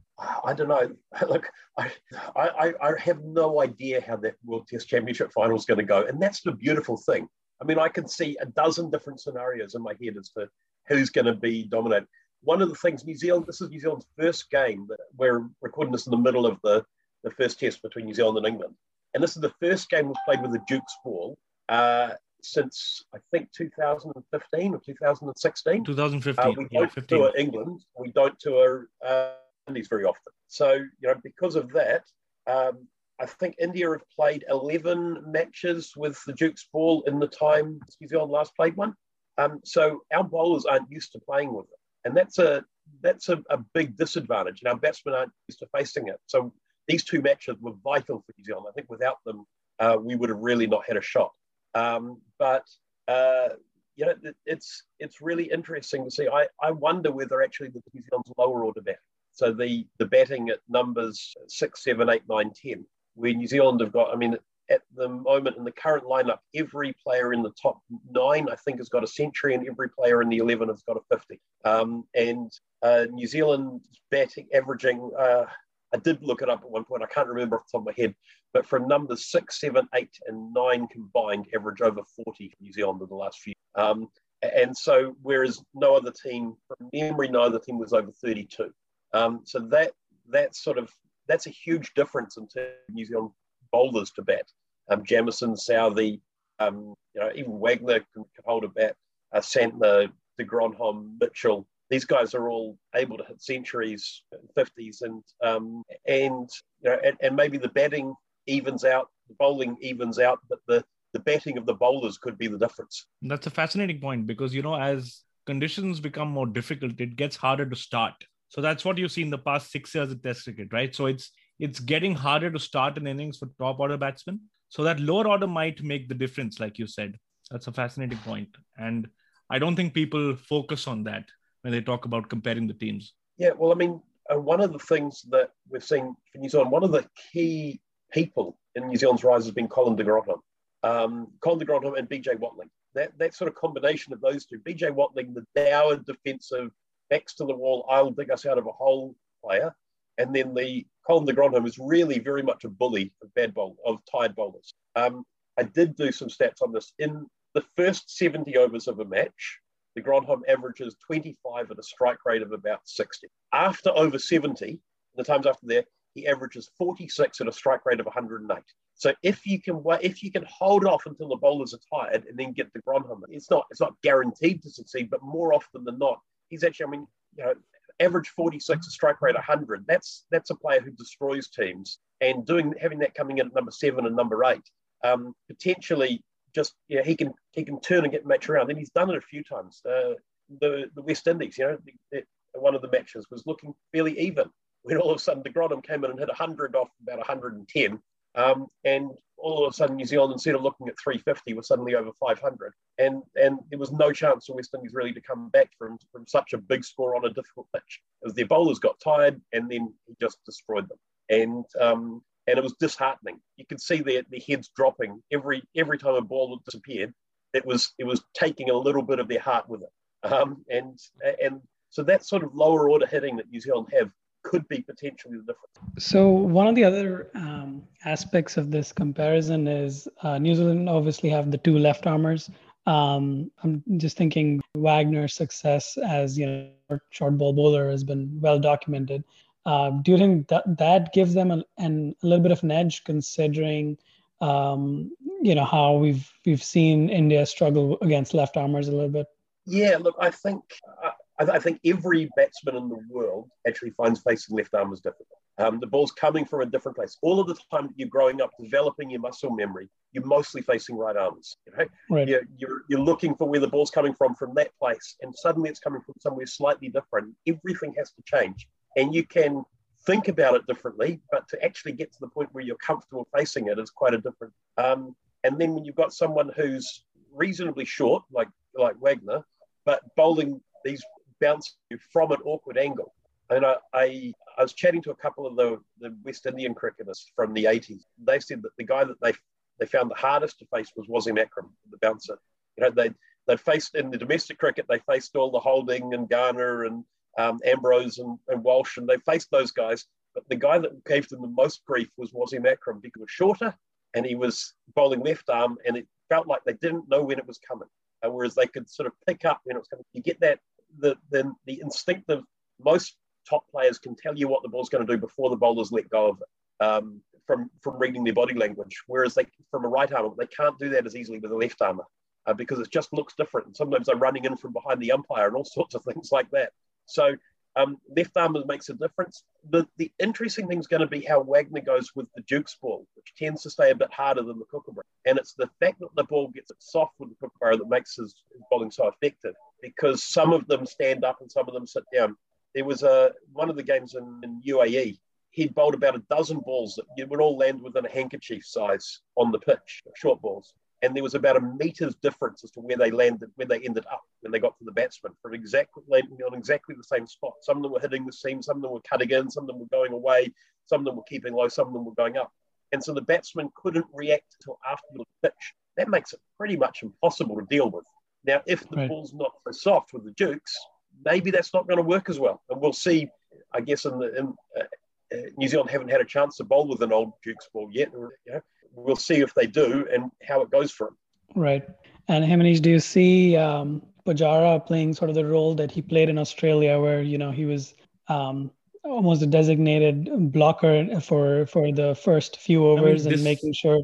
S2: I don't know. Look, I, I, I have no idea how that World Test Championship final is going to go, and that's the beautiful thing. I mean, I can see a dozen different scenarios in my head as to who's going to be dominant. One of the things New Zealand, this is New Zealand's first game. We're recording this in the middle of the, the first test between New Zealand and England. And this is the first game we've played with the Duke's ball. Uh, since I think 2015 or 2016.
S3: 2015. Uh,
S2: we don't 15. tour England. We don't tour uh, Indies very often. So you know, because of that, um, I think India have played 11 matches with the Duke's ball in the time New Zealand last played one. Um, so our bowlers aren't used to playing with it, and that's a that's a, a big disadvantage. And our batsmen aren't used to facing it. So these two matches were vital for New Zealand. I think without them, uh, we would have really not had a shot. Um, but uh, you know, it's it's really interesting to see. I, I wonder whether actually the New Zealand's lower order bat. So the the batting at numbers six, seven, eight, nine, ten, where New Zealand have got. I mean, at the moment in the current lineup, every player in the top nine, I think, has got a century, and every player in the eleven has got a fifty. Um, and uh, New Zealand batting averaging. Uh, I did look it up at one point. I can't remember off the top of my head, but from numbers six, seven, eight, and nine combined, average over 40 for New Zealand in the last few. Um, and so, whereas no other team, from memory, no other team was over 32. Um, so that that's sort of that's a huge difference in terms of New Zealand bowlers to bat. Um, Jamieson, Southey, um, you know, even Wagner can hold a bat. Uh, Santner, de Grandhomme, Mitchell, these guys are all able to hit centuries, 50s, and um, and you know, and, and, maybe the batting evens out, the bowling evens out, but the the batting of the bowlers could be the difference.
S3: That's a fascinating point because you know as conditions become more difficult, it gets harder to start. So that's what you see in the past six years of Test cricket, right? So it's it's getting harder to start an innings for top order batsmen. So that lower order might make the difference, like you said. That's a fascinating point, and I don't think people focus on that when they talk about comparing the teams?
S2: Yeah, well, I mean, uh, one of the things that we've seen for New Zealand, one of the key people in New Zealand's rise has been Colin de Grandhomme. Um, Colin de Grandhomme and BJ Watling. That, that sort of combination of those two, BJ Watling, the dour defensive, backs to the wall, I'll dig us out of a hole player. And then the Colin de Grandhomme is really very much a bully of bad bowl of tired bowlers. Um, I did do some stats on this. In the first 70 overs of a match, de Grandhomme averages 25 at a strike rate of about 60. After over 70, the times after there, he averages 46 at a strike rate of 108. So if you can if you can hold off until the bowlers are tired and then get de Grandhomme, it's not it's not guaranteed to succeed, but more often than not, he's actually I mean you know average 46 a strike rate 100. That's that's a player who destroys teams and doing having that coming in at number seven and number eight. Um, potentially just yeah, he can he can turn and get match around, and he's done it a few times. Uh, the the West Indies, you know, the, the, one of the matches was looking fairly even when all of a sudden de Grandhomme came in and hit 100 off about 110. Um, and all of a sudden, New Zealand, instead of looking at 350, was suddenly over 500. And and there was no chance for West Indies really to come back from, from such a big score on a difficult pitch. As their bowlers got tired, and then he just destroyed them. And um, and it was disheartening. You could see their, their heads dropping every every time a ball disappeared. It was it was taking a little bit of their heart with it, um, and and so that sort of lower order hitting that New Zealand have could be potentially the difference.
S4: So one of the other um, aspects of this comparison is uh, New Zealand obviously have the two left armers. Um, I'm just thinking Wagner's success as you know short ball bowler has been well documented. Uh, do you think that that gives them a, an, a little bit of an edge, considering um, you know how we've we've seen India struggle against left armers a little bit?
S2: Yeah, look, I think I, I think every batsman in the world actually finds facing left armers difficult. Um, the ball's coming from a different place. All of the time that you're growing up, developing your muscle memory, you're mostly facing right arms. You know? right. You're, you're, you're looking for where the ball's coming from from that place, and suddenly it's coming from somewhere slightly different. Everything has to change and you can think about it differently, but to actually get to the point where you're comfortable facing it is quite a different. Um, and then when you've got someone who's reasonably short, like like Wagner, but bowling these bounce from an awkward angle. And I, I, I was chatting to a couple of the, the West Indian cricketers from the 80s. They said that the guy that they they found the hardest to face was Wasim Akram, the bouncer. You know, they they faced in the domestic cricket, they faced all the Holding and Garner and um, Ambrose and, and, Walsh, and they faced those guys. But the guy that gave them the most grief was Wasim Akram because he was shorter and he was bowling left arm, and it felt like they didn't know when it was coming. Uh, whereas they could sort of pick up when it was coming. You get that the the, the instinctive. Most top players can tell you what the ball's going to do before the bowlers let go of it. Um, from from reading their body language, whereas they from a right armer they can't do that as easily with a left armer uh, because it just looks different. And sometimes they're running in from behind the umpire and all sorts of things like that. So um, left arm makes a difference. The, the interesting thing is going to be how Wagner goes with the Duke's ball, which tends to stay a bit harder than the Kookaburra. And it's the fact that the ball gets soft with the Kookaburra that makes his, his bowling so effective because some of them stand up and some of them sit down. There was a one of the games in, in UAE. He'd bowled about a dozen balls that would all land within a handkerchief size on the pitch, short balls and there was about a meter's difference as to where they landed, where they ended up when they got to the batsman for exactly landing on exactly the same spot. Some of them were hitting the seam, some of them were cutting in, some of them were going away, some of them were keeping low, some of them were going up. And so the batsman couldn't react until after the pitch. That makes it pretty much impossible to deal with. Now, if the right. ball's not so soft with the Dukes, maybe that's not going to work as well. And we'll see, I guess, in, the, in uh, uh, New Zealand haven't had a chance to bowl with an old Dukes ball yet. You know, we'll see if they do and how it goes for them.
S4: Right. And Himanish, do you see um, Pujara playing sort of the role that he played in Australia, where you know he was um, almost a designated blocker for for the first few overs I mean, this, and making sure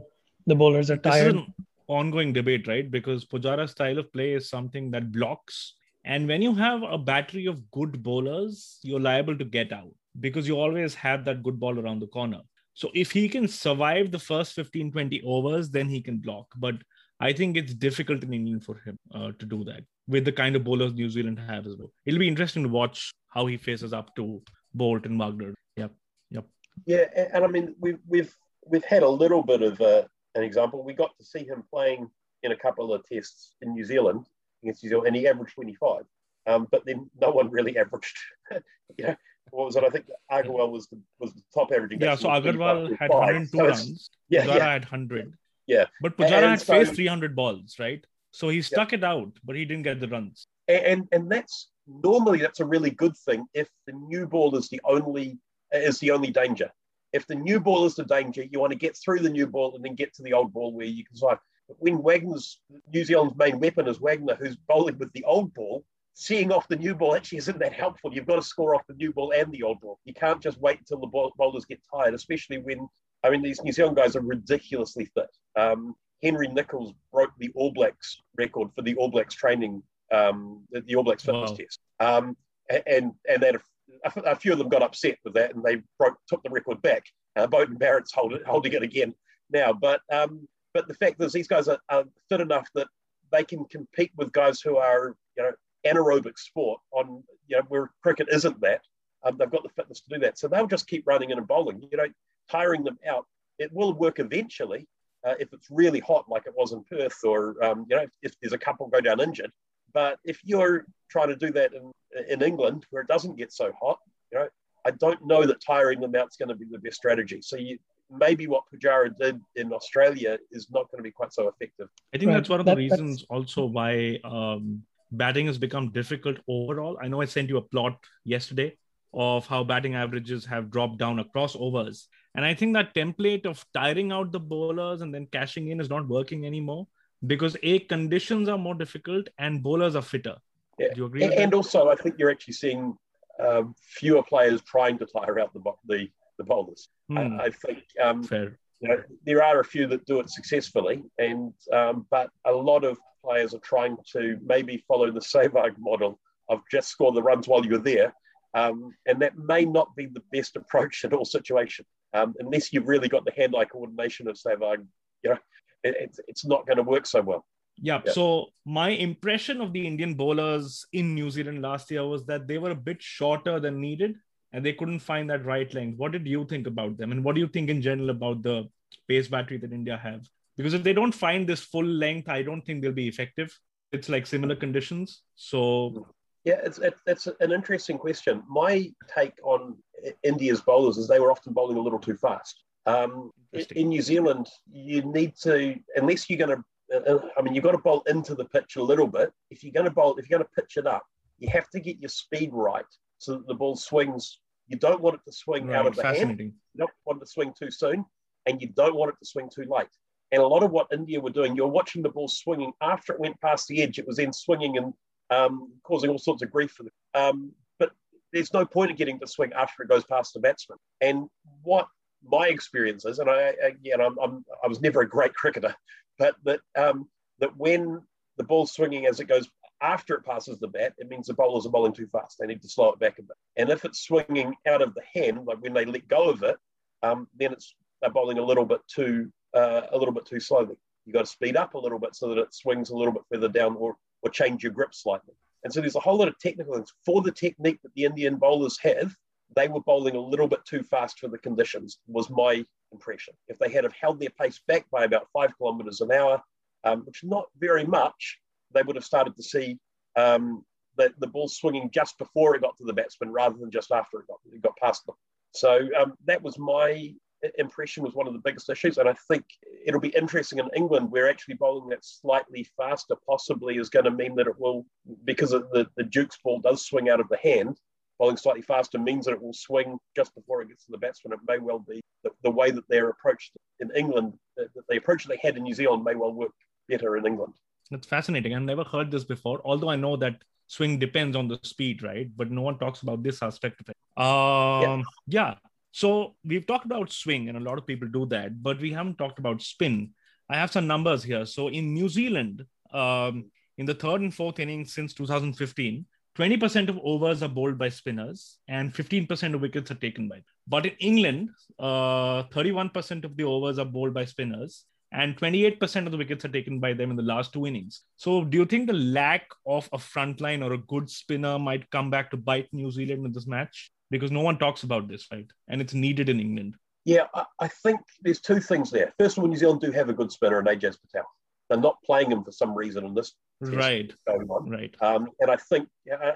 S4: the bowlers are tired?
S3: This is an ongoing debate, right? Because Pujara's style of play is something that blocks. And when you have a battery of good bowlers, you're liable to get out because you always have that good ball around the corner. So if he can survive the first 15, 20 overs, then he can block. But I think it's difficult in England for him uh, to do that with the kind of bowlers New Zealand have as well. It'll be interesting to watch how he faces up to Boult and Wagner. Yep, yep.
S2: Yeah, and I mean we've we've we've had a little bit of a, an example. We got to see him playing in a couple of tests in New Zealand against New Zealand, and he averaged 25. Um, but then no one really averaged. you know, what was it? I think Agarwal was the was the top averaging.
S3: Yeah, so Agarwal had 102 so runs. Yeah, Pujara yeah. had 100.
S2: Yeah,
S3: but Pujara had so, faced 300 balls, right? So he stuck yeah. it out, but he didn't get the runs.
S2: And, and and that's normally that's a really good thing if the new ball is the only is the only danger. If the new ball is the danger, you want to get through the new ball and then get to the old ball where you can survive. But when Wagner's New Zealand's main weapon is Wagner, who's bowling with the old ball, seeing off the new ball actually isn't that helpful. You've got to score off the new ball and the old ball. You can't just wait until the bowlers get tired, especially when, I mean, these New Zealand guys are ridiculously fit. Um, Henry Nicholls broke the All Blacks record for the All Blacks training, um, the, All Blacks fitness wow. test. Um, and and that a, a, few of them got upset with that and they broke, took the record back. Uh, Beauden Barrett's hold it, holding it again now. But um, but the fact is, these guys are, are fit enough that they can compete with guys who are, you know, anaerobic sport on you know where cricket isn't that. Um, they've got the fitness to do that, so they'll just keep running in and bowling. You know, tiring them out. It will work eventually uh, if it's really hot, like it was in Perth, or um, you know, if, if there's a couple go down injured. But if you're trying to do that in in England where it doesn't get so hot, you know, I don't know that tiring them out is going to be the best strategy. So you, maybe what Pujara did in Australia is not going to be quite so effective.
S3: I think right. that's one of the that, reasons also why um, batting has become difficult overall. I know I sent you a plot yesterday of how batting averages have dropped down across overs. And I think that template of tiring out the bowlers and then cashing in is not working anymore because A, conditions are more difficult and bowlers are fitter.
S2: Yeah. Do you agree? And, and also, I think you're actually seeing um, fewer players trying to tire out the, the, the bowlers. Hmm. I, I, think um,
S3: Fair.
S2: You know, there are a few that do it successfully, and um, but a lot of players are trying to maybe follow the Sehwag model of just score the runs while you're there. Um, and that may not be the best approach in all situations. Um, unless you've really got the hand-eye coordination of Sehwag, you know, it, it's, it's not going to work so well.
S3: Yeah, yeah. So my impression of the Indian bowlers in New Zealand last year was that they were a bit shorter than needed, and they couldn't find that right length. What did you think about them, and what do you think in general about the pace battery that India have? Because if they don't find this full length, I don't think they'll be effective. It's like similar conditions. So
S2: yeah, it's it's an interesting question. My take on India's bowlers is they were often bowling a little too fast. Um, in New Zealand, you need to unless you're going to. Uh, I mean, you've got to bowl into the pitch a little bit. If you're going to bowl, if you're going to pitch it up, you have to get your speed right so that the ball swings. You don't want it to swing right, out of the hand. You don't want it to swing too soon, and you don't want it to swing too late. And a lot of what India were doing, you're watching the ball swinging after it went past the edge. It was then swinging and um, causing all sorts of grief for them. Um, but there's no point in getting the swing after it goes past the batsman. And what my experience is, and I again, I'm, I'm, i was never a great cricketer, but that um, that when the ball's swinging as it goes after it passes the bat, it means the bowlers are bowling too fast. They need to slow it back a bit. And if it's swinging out of the hand, like when they let go of it, um, then it's they're bowling a little bit too uh, a little bit too slowly. You've got to speed up a little bit so that it swings a little bit further down or, or change your grip slightly. And so there's a whole lot of technical things. For the technique that the Indian bowlers have, they were bowling a little bit too fast for the conditions, was my impression. If they had have held their pace back by about five kilometres an hour, um, which not very much, they would have started to see um, the, the ball swinging just before it got to the batsman rather than just after it got, it got past them. So um, that was my impression was one of the biggest issues. And I think it'll be interesting in England where actually bowling that slightly faster possibly is going to mean that it will, because the, the Duke's ball does swing out of the hand, bowling slightly faster means that it will swing just before it gets to the batsman. It may well be the, the way that they're approached in England, the, the approach they had in New Zealand may well work better in England.
S3: That's fascinating. I've never heard this before, although I know that swing depends on the speed, right? But no one talks about this aspect of it. Um, yeah. yeah. So we've talked about swing, and a lot of people do that, but we haven't talked about spin. I have some numbers here. So in New Zealand, um, in the third and fourth innings since 2015, 20% of overs are bowled by spinners and 15% of wickets are taken by them. But in England, uh, 31% of the overs are bowled by spinners and 28% of the wickets are taken by them in the last two innings. So, do you think the lack of a frontline or a good spinner might come back to bite New Zealand in this match? Because no one talks about this, right? And it's needed in England.
S2: Yeah, I think there's two things there. First of all, New Zealand do have a good spinner in Ajaz Patel. They're not playing him for some reason in this
S3: right
S2: going on.
S3: Right.
S2: Um, and I think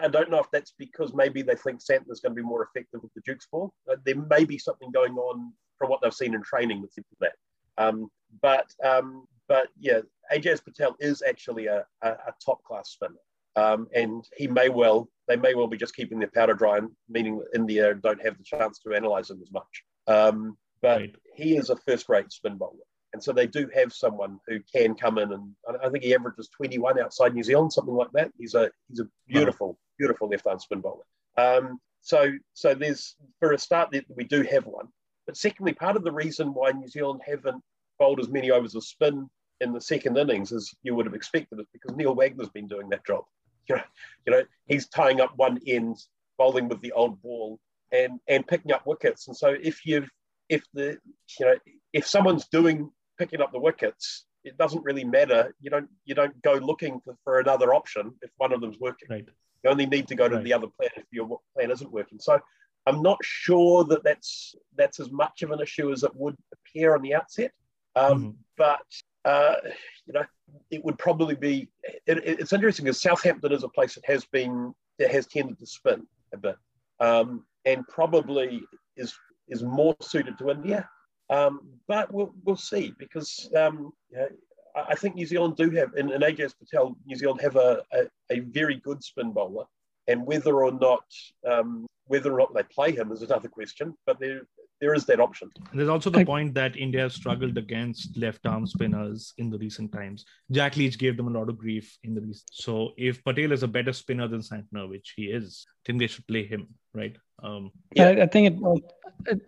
S2: I, don't know if that's because maybe they think Santner's going to be more effective with the Duke's ball. Uh, there may be something going on from what they've seen in training with that. Um, but um, but yeah, Ajaz Patel is actually a, a, a top class spinner, um, and he may well they may well be just keeping their powder dry, meaning that India don't have the chance to analyze him as much. Um, but right. he is a first rate spin bowler. And so they do have someone who can come in, and I think he averages 21 outside New Zealand, something like that. He's a he's a beautiful, wow. beautiful left arm spin bowler. Um, so so there's for a start that we do have one, but secondly, part of the reason why New Zealand haven't bowled as many overs of spin in the second innings as you would have expected is because Neil Wagner's been doing that job. You know, you know, he's tying up one end, bowling with the old ball, and and picking up wickets. And so if you've if the you know if someone's doing picking up the wickets, it doesn't really matter. You don't you don't go looking for, for another option if one of them's working.
S3: Right.
S2: You only need to go to right. the other plan if your plan isn't working. So I'm not sure that that's that's as much of an issue as it would appear on the outset. Um, mm-hmm. But uh, you know, it would probably be. It, it's interesting because Southampton is a place that has been that has tended to spin a bit, um, and probably is is more suited to India. Um, but we'll, we'll see because um, you know, I think New Zealand do have, in, in Ajaz Patel, New Zealand have a, a, a, very good spin bowler. And whether or not um, whether or not they play him is another question. But there there is that option.
S3: There's also the point that India has struggled against left arm spinners in the recent times. Jack Leach gave them a lot of grief in the recent. So if Patel is a better spinner than Santner, which he is, I think they should play him, right? Um,
S4: yeah, I, I think it.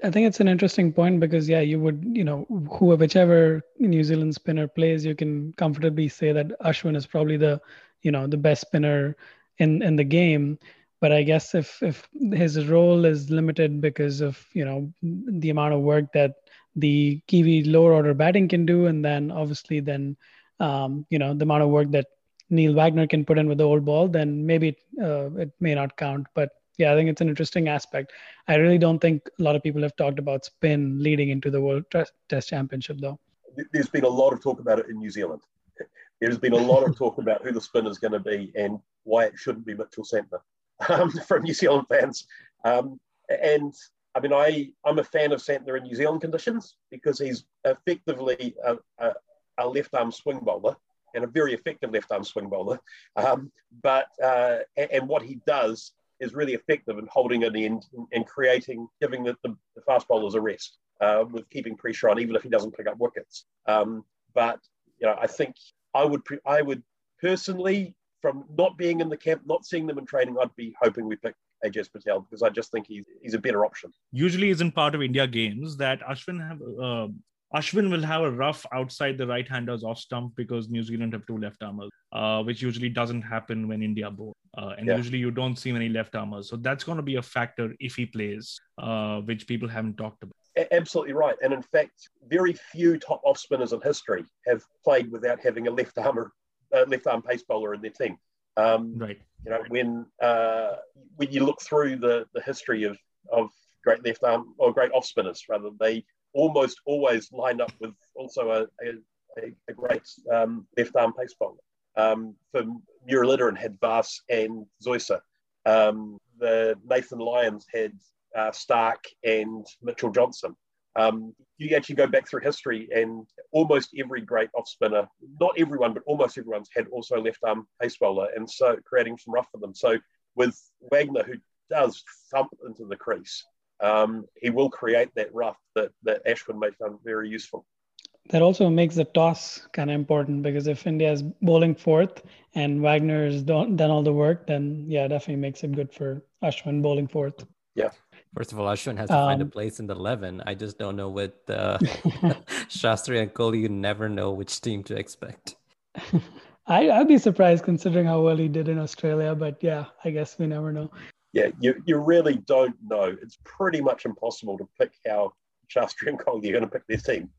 S4: I think it's an interesting point because yeah, you would you know whoever whichever New Zealand spinner plays, you can comfortably say that Ashwin is probably the you know the best spinner in in the game but I guess if if his role is limited because of you know the amount of work that the Kiwi lower order batting can do, and then obviously then um, you know the amount of work that Neil Wagner can put in with the old ball, then maybe it, uh, it may not count. But yeah, I think it's an interesting aspect. I really don't think a lot of people have talked about spin leading into the World Test Championship, though.
S2: There's been a lot of talk about it in New Zealand. There's been a lot of talk about who the spinner is going to be and why it shouldn't be Mitchell Santner um, from New Zealand fans. Um, and I mean, I, I'm a fan of Santner in New Zealand conditions because he's effectively a, a, a left arm swing bowler and a very effective left arm swing bowler. Um, but uh, and, and, what he does is really effective in holding an end and creating, giving the, the, the fast bowlers a rest uh, with keeping pressure on, even if he doesn't pick up wickets. Um, but you know, I think I would I would personally from not being in the camp, not seeing them in training, I'd be hoping we pick Ajaz Patel because I just think he's he's a better option.
S3: Usually, isn't part of India games that Ashwin have. Uh, Ashwin will have a rough outside the right handers off stump because New Zealand have two left armers, uh, which usually doesn't happen when India bowl. Uh, and yeah. usually you don't see many left armers. So that's going to be a factor if he plays, uh, which people haven't talked about.
S2: A- absolutely right. And in fact, very few top off spinners in history have played without having a left armer uh, left arm pace bowler in their team.
S3: Um, right.
S2: You know, when uh, when you look through the, the history of, of great left arm or great off spinners, rather, they almost always line up with also a, a, a, great um, left arm pace bowler. Um, for Muralitharan had Vaas and Zoysa. Um, the Nathan Lyons had uh, Stark and Mitchell Johnson. Um, you actually go back through history, and almost every great off spinner, not everyone, but almost everyone's had also left arm pace bowler, and so creating some rough for them. So with Wagner, who does thump into the crease, um, he will create that rough that, that Ashwin may find very useful.
S4: That also makes the toss kind of important because if India is bowling fourth and Wagner has done, done all the work, then yeah, definitely makes it good for Ashwin bowling fourth.
S2: Yeah.
S1: First of all, Ashwin has to um, find a um, place in the 11. I just don't know what uh, Shastri and Kohli, you never know which team to expect.
S4: I, I'd be surprised considering how well he did in Australia, but yeah, I guess we never know.
S2: Yeah, you, you really don't know. It's pretty much impossible to pick how Shastri and Kohli are going to pick their team.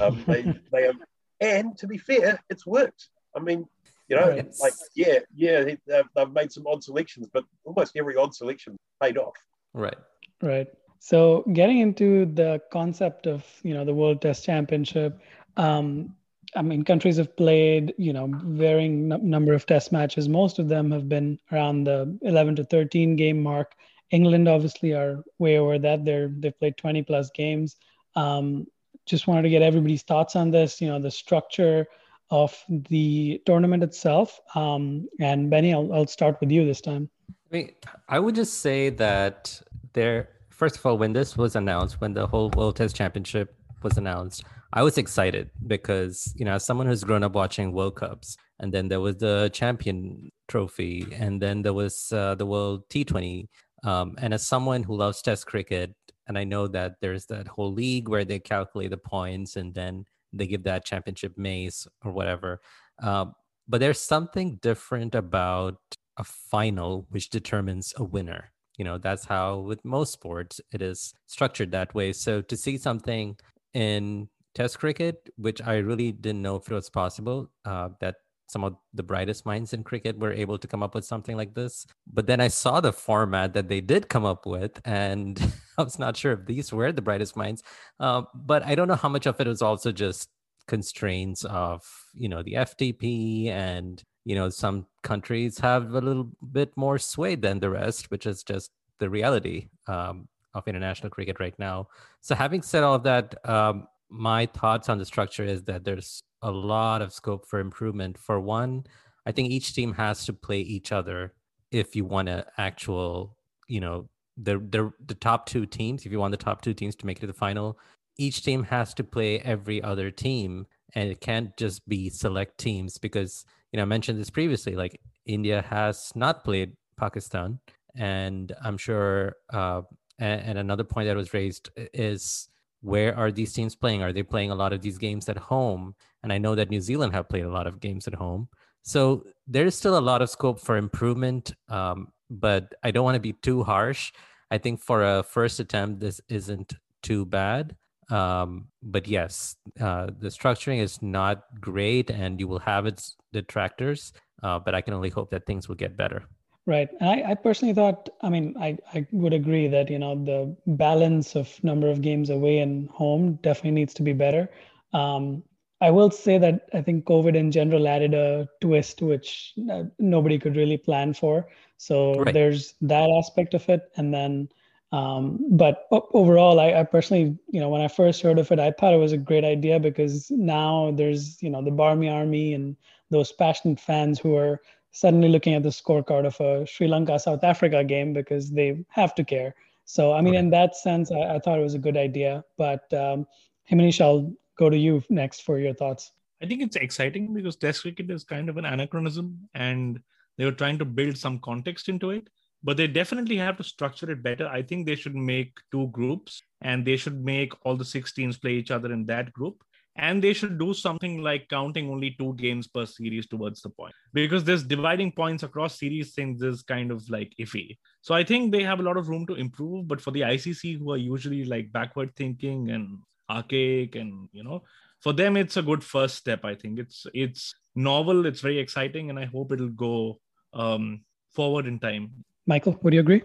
S2: Um, they, they have, and to be fair, it's worked. I mean, you know, yes. like yeah, yeah, they've, they've made some odd selections, but almost every odd selection paid off.
S1: Right.
S4: Right. So getting into the concept of you know the World Test Championship, um, I mean countries have played you know varying n- number of Test matches. Most of them have been around the 11 to 13 game mark. England obviously are way over that. They're they've played 20 plus games. Um, just wanted to get everybody's thoughts on this. You know the structure of the tournament itself. Um, and Benny, I'll, I'll start with you this time.
S1: I mean, I would just say that there, first of all, when this was announced, when the whole World Test Championship was announced, I was excited because, you know, as someone who's grown up watching World Cups, and then there was the Champion Trophy, and then there was uh, the World T20. Um, and as someone who loves Test cricket, and I know that there's that whole league where they calculate the points and then they give that championship mace or whatever. Um, but there's something different about a final which determines a winner you know that's how with most sports it is structured that way. So to see something in test cricket which i really didn't know if it was possible uh, that some of the brightest minds in cricket were able to come up with something like this. But then i saw the format that they did come up with and i was not sure if these were the brightest minds. Uh, but i don't know how much of it was also just constraints of you know the ftp and you know some countries have a little bit more sway than the rest which is just the reality um, of international cricket right now. So having said all of that um, my thoughts on the structure is that there's a lot of scope for improvement. For one i think each team has to play each other if you want to actual you know the, the the top two teams if you want the top two teams to make it to the final each team has to play every other team. And it can't just be select teams because you know, I mentioned this previously, like India has not played Pakistan. And I'm sure, uh, and, and another point that was raised is where are these teams playing? Are they playing a lot of these games at home? And I know that New Zealand have played a lot of games at home. So there's still a lot of scope for improvement, um, but I don't want to be too harsh. I think for a first attempt, this isn't too bad. Um, but yes, uh, the structuring is not great, and you will have its detractors. Uh, but I can only hope that things will get better.
S4: Right. I, I personally thought, I mean, I, I would agree that, you know, the balance of number of games away and home definitely needs to be better. Um, I will say that I think COVID in general added a twist which uh, nobody could really plan for. So right. there's that aspect of it. And then um, but overall, I, I, personally, you know, when I first heard of it, I thought it was a great idea because now there's, you know, the Barmy Army and those passionate fans who are suddenly looking at the scorecard of a Sri Lanka South Africa game because they have to care. So, I mean, in that sense, I, I, thought it was a good idea. But um, Himanish, I'll go to you next for your thoughts.
S3: I think it's exciting because Test cricket is kind of an anachronism and they were trying to build some context into it but they definitely have to structure it better. I think they should make two groups and they should make all the 16s play each other in that group. And they should do something like counting only two games per series towards the point because this dividing points across series things is kind of like iffy. So I think they have a lot of room to improve. But for the ICC, who are usually like backward thinking and archaic, and you know, for them it's a good first step. I think it's it's novel, it's very exciting, and I hope it'll go um, forward in time.
S4: Michael, would you agree?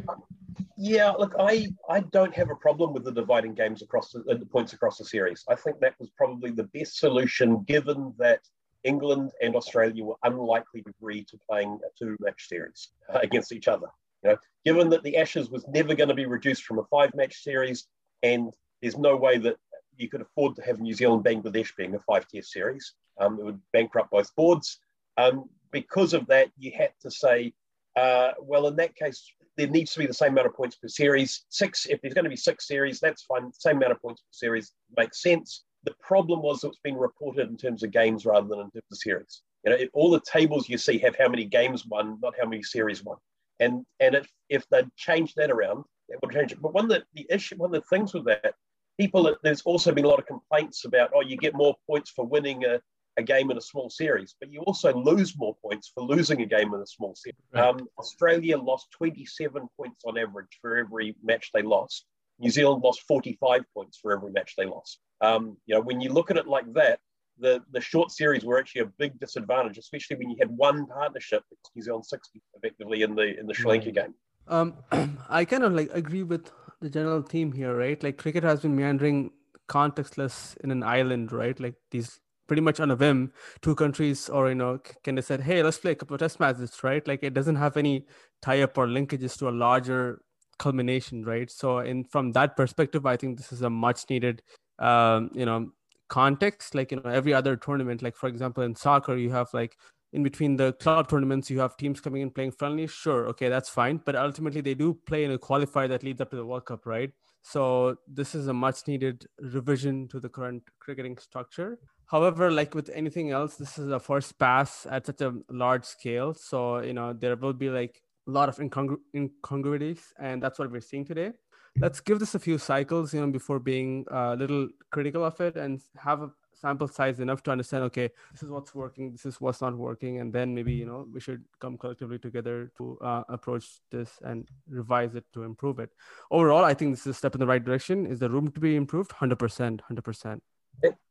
S2: Yeah, look, I, I don't have a problem with the dividing games across the, the points across the series. I think that was probably the best solution given that England and Australia were unlikely to agree to playing a two match series uh, against each other. You know, given that the Ashes was never going to be reduced from a five match series, and there's no way that you could afford to have New Zealand Bangladesh being a five test series, um, it would bankrupt both boards. Um, because of that, you had to say, uh, well, in that case, there needs to be the same amount of points per series. Six, if there's going to be six series, that's fine. Same amount of points per series makes sense. The problem was it's been reported in terms of games rather than in terms of series. You know, all the tables you see have how many games won, not how many series won. And and if if they'd changed that around, that would change it. But one of the, the issue, one of the things with that, people there's also been a lot of complaints about, oh, you get more points for winning a, a game in a small series, but you also lose more points for losing a game in a small series. Right. Um, Australia lost 27 points on average for every match they lost. New Zealand lost 45 points for every match they lost. Um, you know, when you look at it like that, the, the short series were actually a big disadvantage, especially when you had one partnership, New Zealand 60 effectively in the in the Sri Lanka game.
S5: Um, I kind of like agree with the general theme here, right? Like cricket has been meandering contextless in an island, right? Like these pretty much on a whim, two countries or you know can they said, hey, let's play a couple of test matches, right? Like it doesn't have any tie up or linkages to a larger culmination, right? So in from that perspective, I think this is a much needed um, you know context. Like you know every other tournament, like for example in soccer, you have like in between the club tournaments, you have teams coming in playing friendly. Sure, okay, that's fine. But ultimately, they do play in a qualifier that leads up to the World Cup, right? So this is a much needed revision to the current cricketing structure. However, like with anything else, this is a first pass at such a large scale. So you know there will be like a lot of incongru- incongruities, and that's what we're seeing today. Let's give this a few cycles, you know, before being a little critical of it, and have a sample size enough to understand okay this is what's working this is what's not working and then maybe you know we should come collectively together to uh, approach this and revise it to improve it overall i think this is a step in the right direction is the room to be improved 100% 100%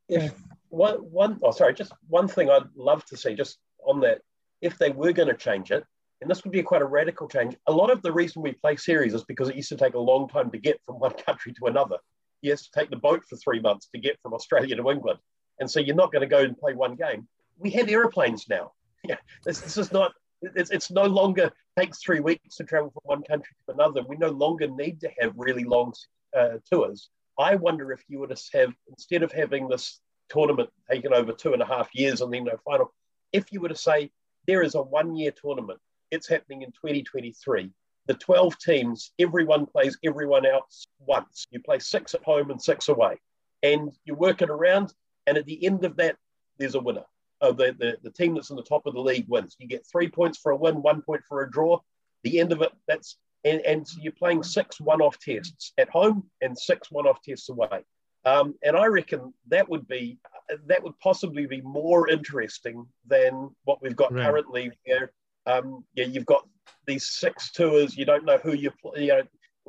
S2: if, one one oh sorry just one thing i'd love to see just on that if they were going to change it and this would be quite a radical change. A lot of the reason we play series is because it used to take a long time to get from one country to another. You have to take the boat for three months to get from Australia to England. And so you're not going to go and play one game. We have airplanes now. Yeah, this, this is not, it's, it's no longer takes three weeks to travel from one country to another. We no longer need to have really long uh, tours. I wonder if you to have, instead of having this tournament taken over two and a half years and then no final, if you were to say there is a one year tournament, it's happening in 2023. The 12 teams, everyone plays everyone else once. You play six at home and six away. And you work it around and at the end of that, there's a winner. Uh, the, the, the team that's in the top of the league wins. You get three points for a win, one point for a draw. The end of it, that's and, and so you're playing six one-off tests at home and six one-off tests away. Um, and I reckon that would be that would possibly be more interesting than what we've got right. currently. Where um, yeah, you've got these six tours. You don't know who you play. You know,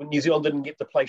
S2: New Zealand didn't get to play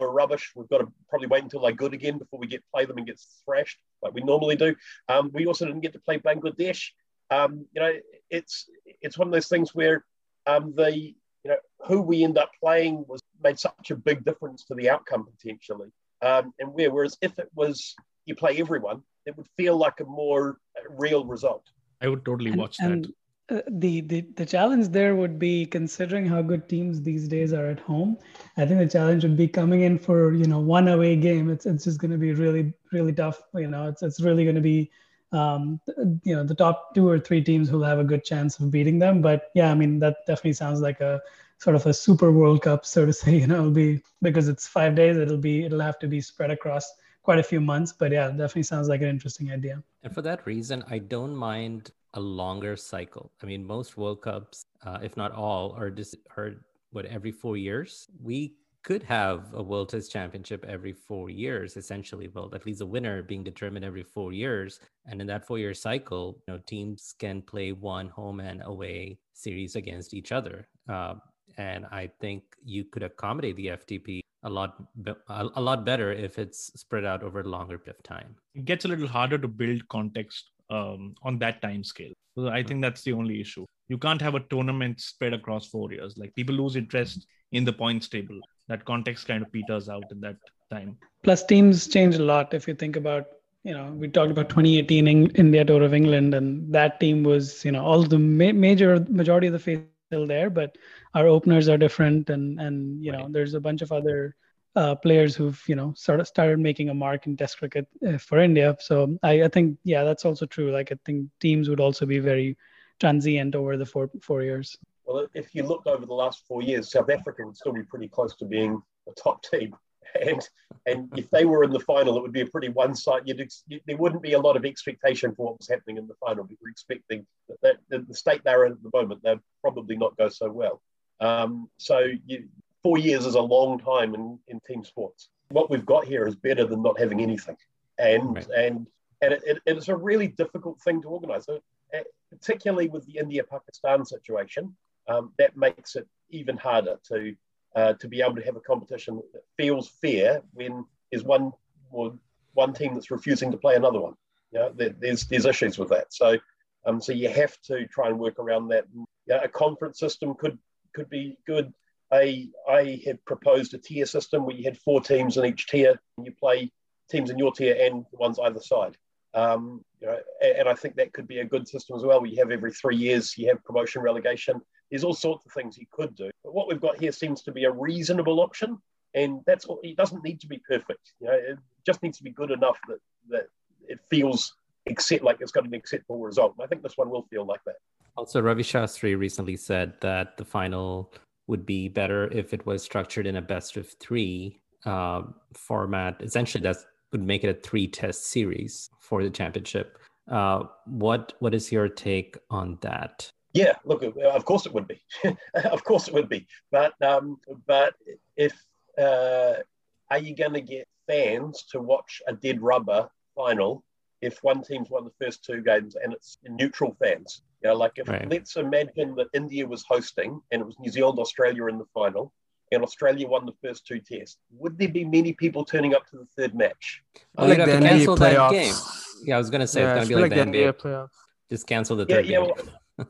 S2: are rubbish. We've got to probably wait until they're good again before we get play them and get thrashed like we normally do. Um, we also didn't get to play Bangladesh. Um, you know, it's it's one of those things where um, the you know who we end up playing was made such a big difference to the outcome potentially. Um, and where whereas if it was you play everyone, it would feel like a more real result.
S3: I would totally watch and, that.
S4: Uh, the, the the challenge there would be considering how good teams these days are at home. I think the challenge would be coming in for you know one away game. It's it's just going to be really really tough. You know, it's it's really going to be um, you know the top two or three teams who'll have a good chance of beating them. But yeah, I mean that definitely sounds like a sort of a super World Cup, so to say. You know, it'll be because it's five days. It'll be it'll have to be spread across quite a few months. But yeah, definitely sounds like an interesting idea.
S1: And for that reason, I don't mind a longer cycle. I mean, most World Cups, uh, if not all, are just are what every four years. We could have a World Test Championship every four years, essentially. Well, at least a winner being determined every four years, and in that four-year cycle, you know, teams can play one home and away series against each other. Uh, and I think you could accommodate the FTP a lot a lot better if it's spread out over a longer period of time.
S3: It gets a little harder to build context um, on that time scale. So I think that's the only issue. you can't have a tournament spread across four years. Like people lose interest in the points table. That context kind of peters out in that time.
S4: Plus, teams change a lot. If you think about, you know, we talked about 2018 India Tour of England, and that team was, you know, all the ma- major majority of the face still there, but our openers are different, and and you right. know, there's a bunch of other uh, players who've you know sort of started making a mark in Test cricket uh, for India. So I, I think yeah, that's also true. Like I think teams would also be very transient over the four four years.
S2: Well, if you look over the last four years, South Africa would still be pretty close to being a top team. And and if they were in the final, it would be a pretty one-sided. You'd there wouldn't be a lot of expectation for what was happening in the final. We were expecting that, that the state they're in at the moment, they'd probably not go so well. Um, so you, four years is a long time in, in team sports. What we've got here is better than not having anything. And right. and and it, it, it's a really difficult thing to organise, uh, particularly with the India-Pakistan situation. Um, that makes it even harder to uh, to be able to have a competition that feels fair when there's one or one team that's refusing to play another one. You know, there, there's there's issues with that. So um, so you have to try and work around that. You know, a conference system could could be good. I I had proposed a tier system where you had four teams in each tier, and you play teams in your tier and the ones either side. Um, you know, and I think that could be a good system as well. You have every three years, you have promotion relegation. There's all sorts of things you could do. But what we've got here seems to be a reasonable option, and that's all. It doesn't need to be perfect. You know, it just needs to be good enough that that it feels accept like it's got an acceptable result. And I think this one will feel like that.
S1: Also, Ravi Shastri recently said that the final would be better if it was structured in a best of three uh, format. Essentially, that would make it a three test series for the championship. Uh, what what is your take on that?
S2: Yeah, look, of course it would be. of course it would be. But um, but if uh, are you going to get fans to watch a dead rubber final if one team's won the first two games and it's neutral fans? You know, like if right. let's imagine that India was hosting and it was New Zealand, Australia in the final, and Australia won the first two tests. Would there be many people turning up to the third match?
S1: Well, like the cancel that game. Yeah, I was gonna say yeah, it's gonna be like, like the NBA, NBA playoffs. Just cancel the third yeah, yeah, game.
S2: Well,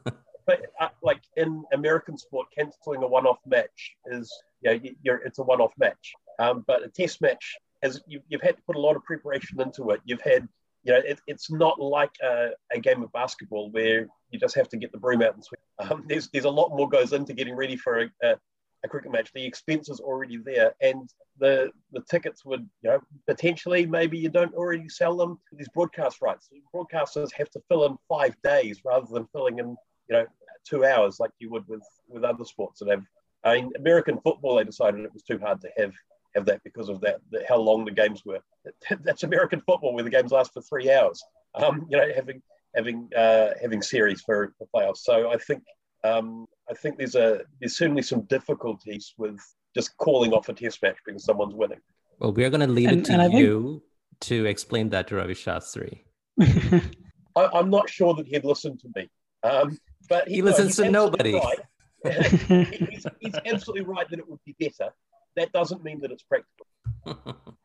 S2: but uh, like in American sport, canceling a one-off match is you know, you're, it's a one-off match. Um, but a test match, as you, have had to put a lot of preparation into it. You've had you know, it, it's not like a, a, game of basketball where you just have to get the broom out and sweep. Um, there's there's a lot more goes into getting ready for a, a, a, cricket match. The expense is already there, and the the tickets would you know potentially maybe you don't already sell them. These broadcast rights, broadcasters have to fill in five days rather than filling in you know two hours like you would with with other sports that have. I mean, American football, they decided it was too hard to have have that because of that, that how long the games were. That's American football where the games last for three hours. Um, you know, having having uh, having series for, for playoffs. So I think um, I think there's a there's certainly some difficulties with just calling off a test match because someone's winning.
S1: Well, we are going to leave and, it to you think... to explain that to Ravi Shastri.
S2: I, am not sure that he'd listen to me, um, but
S1: he, he listens to nobody. Right.
S2: he's, he's absolutely right that it would be better that doesn't mean that it's practical.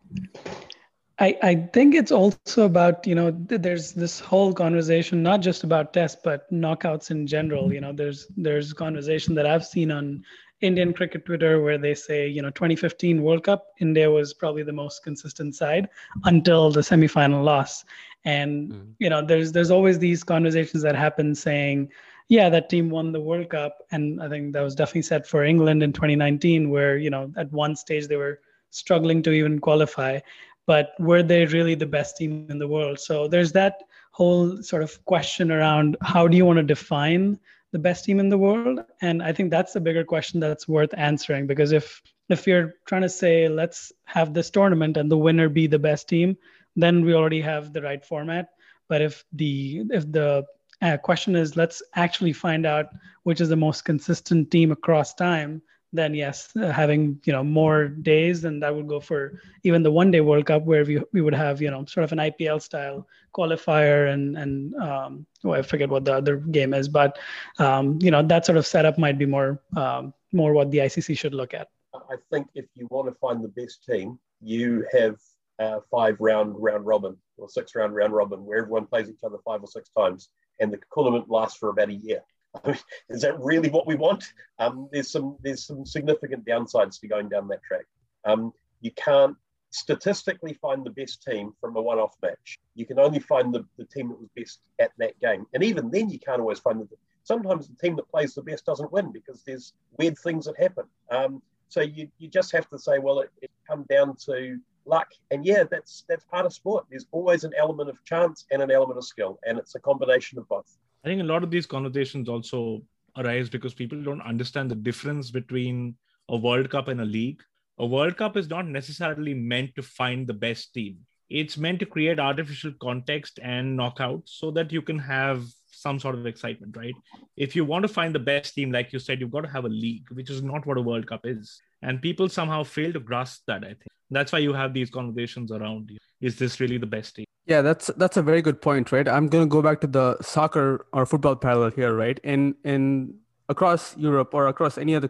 S4: I, I think it's also about, you know, there's this whole conversation, not just about tests, but knockouts in general. You know, there's there's conversation that I've seen on Indian cricket Twitter where they say, you know, 2015 World Cup, India was probably the most consistent side until the semifinal loss. And, mm. you know, there's there's always these conversations that happen saying, yeah, that team won the World Cup, and I think that was definitely said for England in 2019, where you know at one stage they were struggling to even qualify, but were they really the best team in the world? So there's that whole sort of question around how do you want to define the best team in the world, and I think that's the bigger question that's worth answering because if if you're trying to say let's have this tournament and the winner be the best team, then we already have the right format. But if the if the uh, question is let's actually find out which is the most consistent team across time. Then yes uh, having you know more days then that would go for even the one day world cup where we, we would have you know sort of an ipl style qualifier and and um, well, i forget what the other game is but um, you know that sort of setup might be more um, more what the icc should look at.
S2: I think if you want to find the best team you have uh, five round round robin or six round round robin where everyone plays each other five or six times and the tournament lasts for about a year. is that really what we want? Um, there's some there's some significant downsides to going down that track. Um, you can't statistically find the best team from a one-off match. You can only find the, the team that was best at that game, and even then, you can't always find the. Sometimes the team that plays the best doesn't win because there's weird things that happen. Um, so you, you just have to say, well, it, it comes down to luck. And yeah, that's that's part of sport. There's always an element of chance and an element of skill, and it's a combination of both.
S3: I think a lot of these conversations also arise because people don't understand the difference between a World Cup and a league. A World Cup is not necessarily meant to find the best team. It's meant to create artificial context and knockouts so that you can have some sort of excitement, right? If you want to find the best team, like you said, you've got to have a league, which is not what a World Cup is. And people somehow fail to grasp that, I think. That's why you have these conversations around you. Is this really the best team?
S5: Yeah, that's that's a very good point, right? I'm going to go back to the soccer or football parallel here, right? In in across Europe or across any other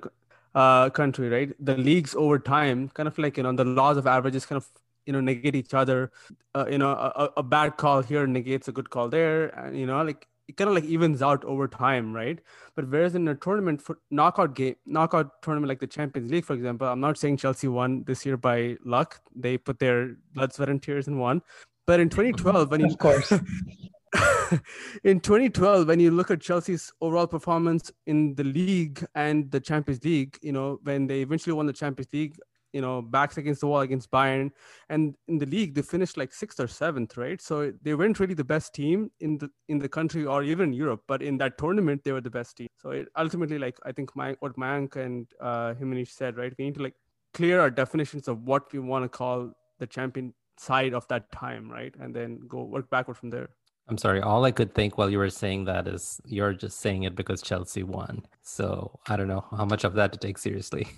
S5: uh, country, right? The leagues over time, kind of like you know, the laws of averages kind of you know negate each other. Uh, you know, a, a bad call here negates a good call there, and you know, like it kind of like evens out over time, right? But whereas in a tournament for knockout game, knockout tournament like the Champions League, for example, I'm not saying Chelsea won this year by luck. They put their blood, sweat, and tears in one. But in 2012, when you,
S4: of course.
S5: in 2012, when you look at Chelsea's overall performance in the league and the Champions League, you know, when they eventually won the Champions League, you know backs against the wall against Bayern, and in the league they finished like sixth or seventh, right? So they weren't really the best team in the in the country or even Europe, but in that tournament they were the best team. So it ultimately, like I think my what Mayank and uh, Himanish said, right? We need to like clear our definitions of what we want to call the champion side of that time, right? And then go work backward from there.
S1: I'm sorry. All I could think while you were saying that is you're just saying it because Chelsea won. So I don't know how much of that to take seriously.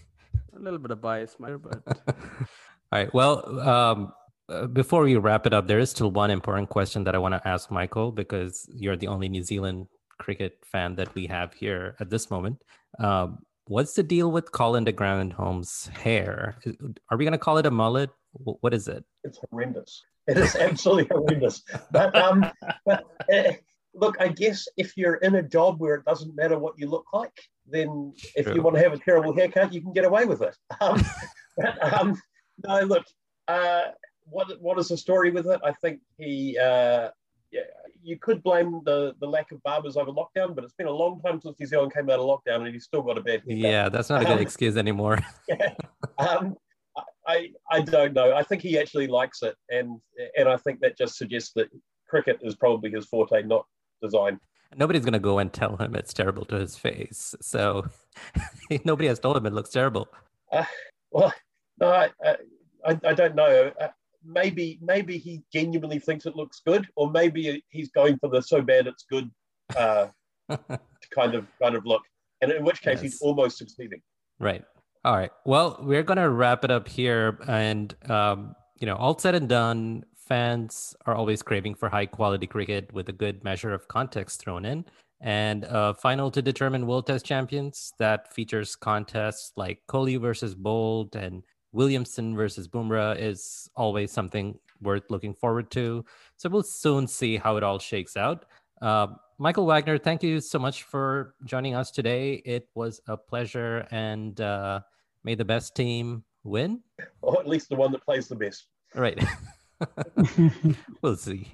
S5: a little bit of bias, Meyer, but
S1: all right. Well, um, uh, before we wrap it up, there is still one important question that I want to ask Michael because you're the only New Zealand cricket fan that we have here at this moment. Um, what's the deal with Colin de Grandhomme's hair? Are we going to call it a mullet? What is it?
S2: It's horrendous. It is absolutely horrendous. But um, but uh, look, I guess if you're in a job where it doesn't matter what you look like, then if you want to have a terrible haircut, you can get away with it. Um, but, um, no, look, uh, what what is the story with it? I think he, uh, yeah, you could blame the the lack of barbers over lockdown, but it's been a long time since New Zealand came out of lockdown, and he's still got a bad.
S1: Haircut. Yeah, that's not a good um, excuse anymore.
S2: yeah. Um, I I don't know. I think he actually likes it, and and I think that just suggests that cricket is probably his forte, not design.
S1: Nobody's gonna go and tell him it's terrible to his face. So nobody has told him it looks terrible.
S2: Uh, well, no, I, I, I don't know. Uh, maybe maybe he genuinely thinks it looks good, or maybe he's going for the so bad it's good uh, kind of kind of look. And in which case, yes. he's almost succeeding.
S1: Right. All right. Well, we're gonna wrap it up here, and um, you know, all said and done, fans are always craving for high quality cricket with a good measure of context thrown in. And a final to determine World Test champions that features contests like Kohli versus Boult and Williamson versus Bumrah is always something worth looking forward to. So we'll soon see how it all shakes out. Uh, Michael Wagener, thank you so much for joining us today. It was a pleasure, and uh, may the best team win.
S2: Or at least the one that plays the best.
S1: Right. we'll see.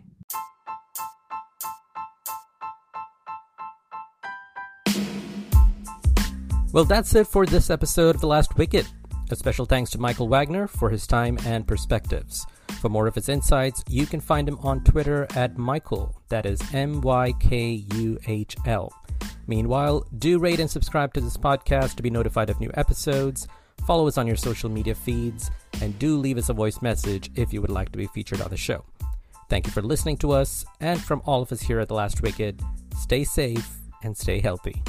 S1: Well, that's it for this episode of The Last Wicket. A special thanks to Michael Wagener for his time and perspectives. For more of his insights, you can find him on Twitter at Michael, that is M Y K U H L. Meanwhile, do rate and subscribe to this podcast to be notified of new episodes follow us on your social media feeds, and do leave us a voice message if you would like to be featured on the show. Thank you for listening to us, and from all of us here at The Last Wicket, stay safe and stay healthy.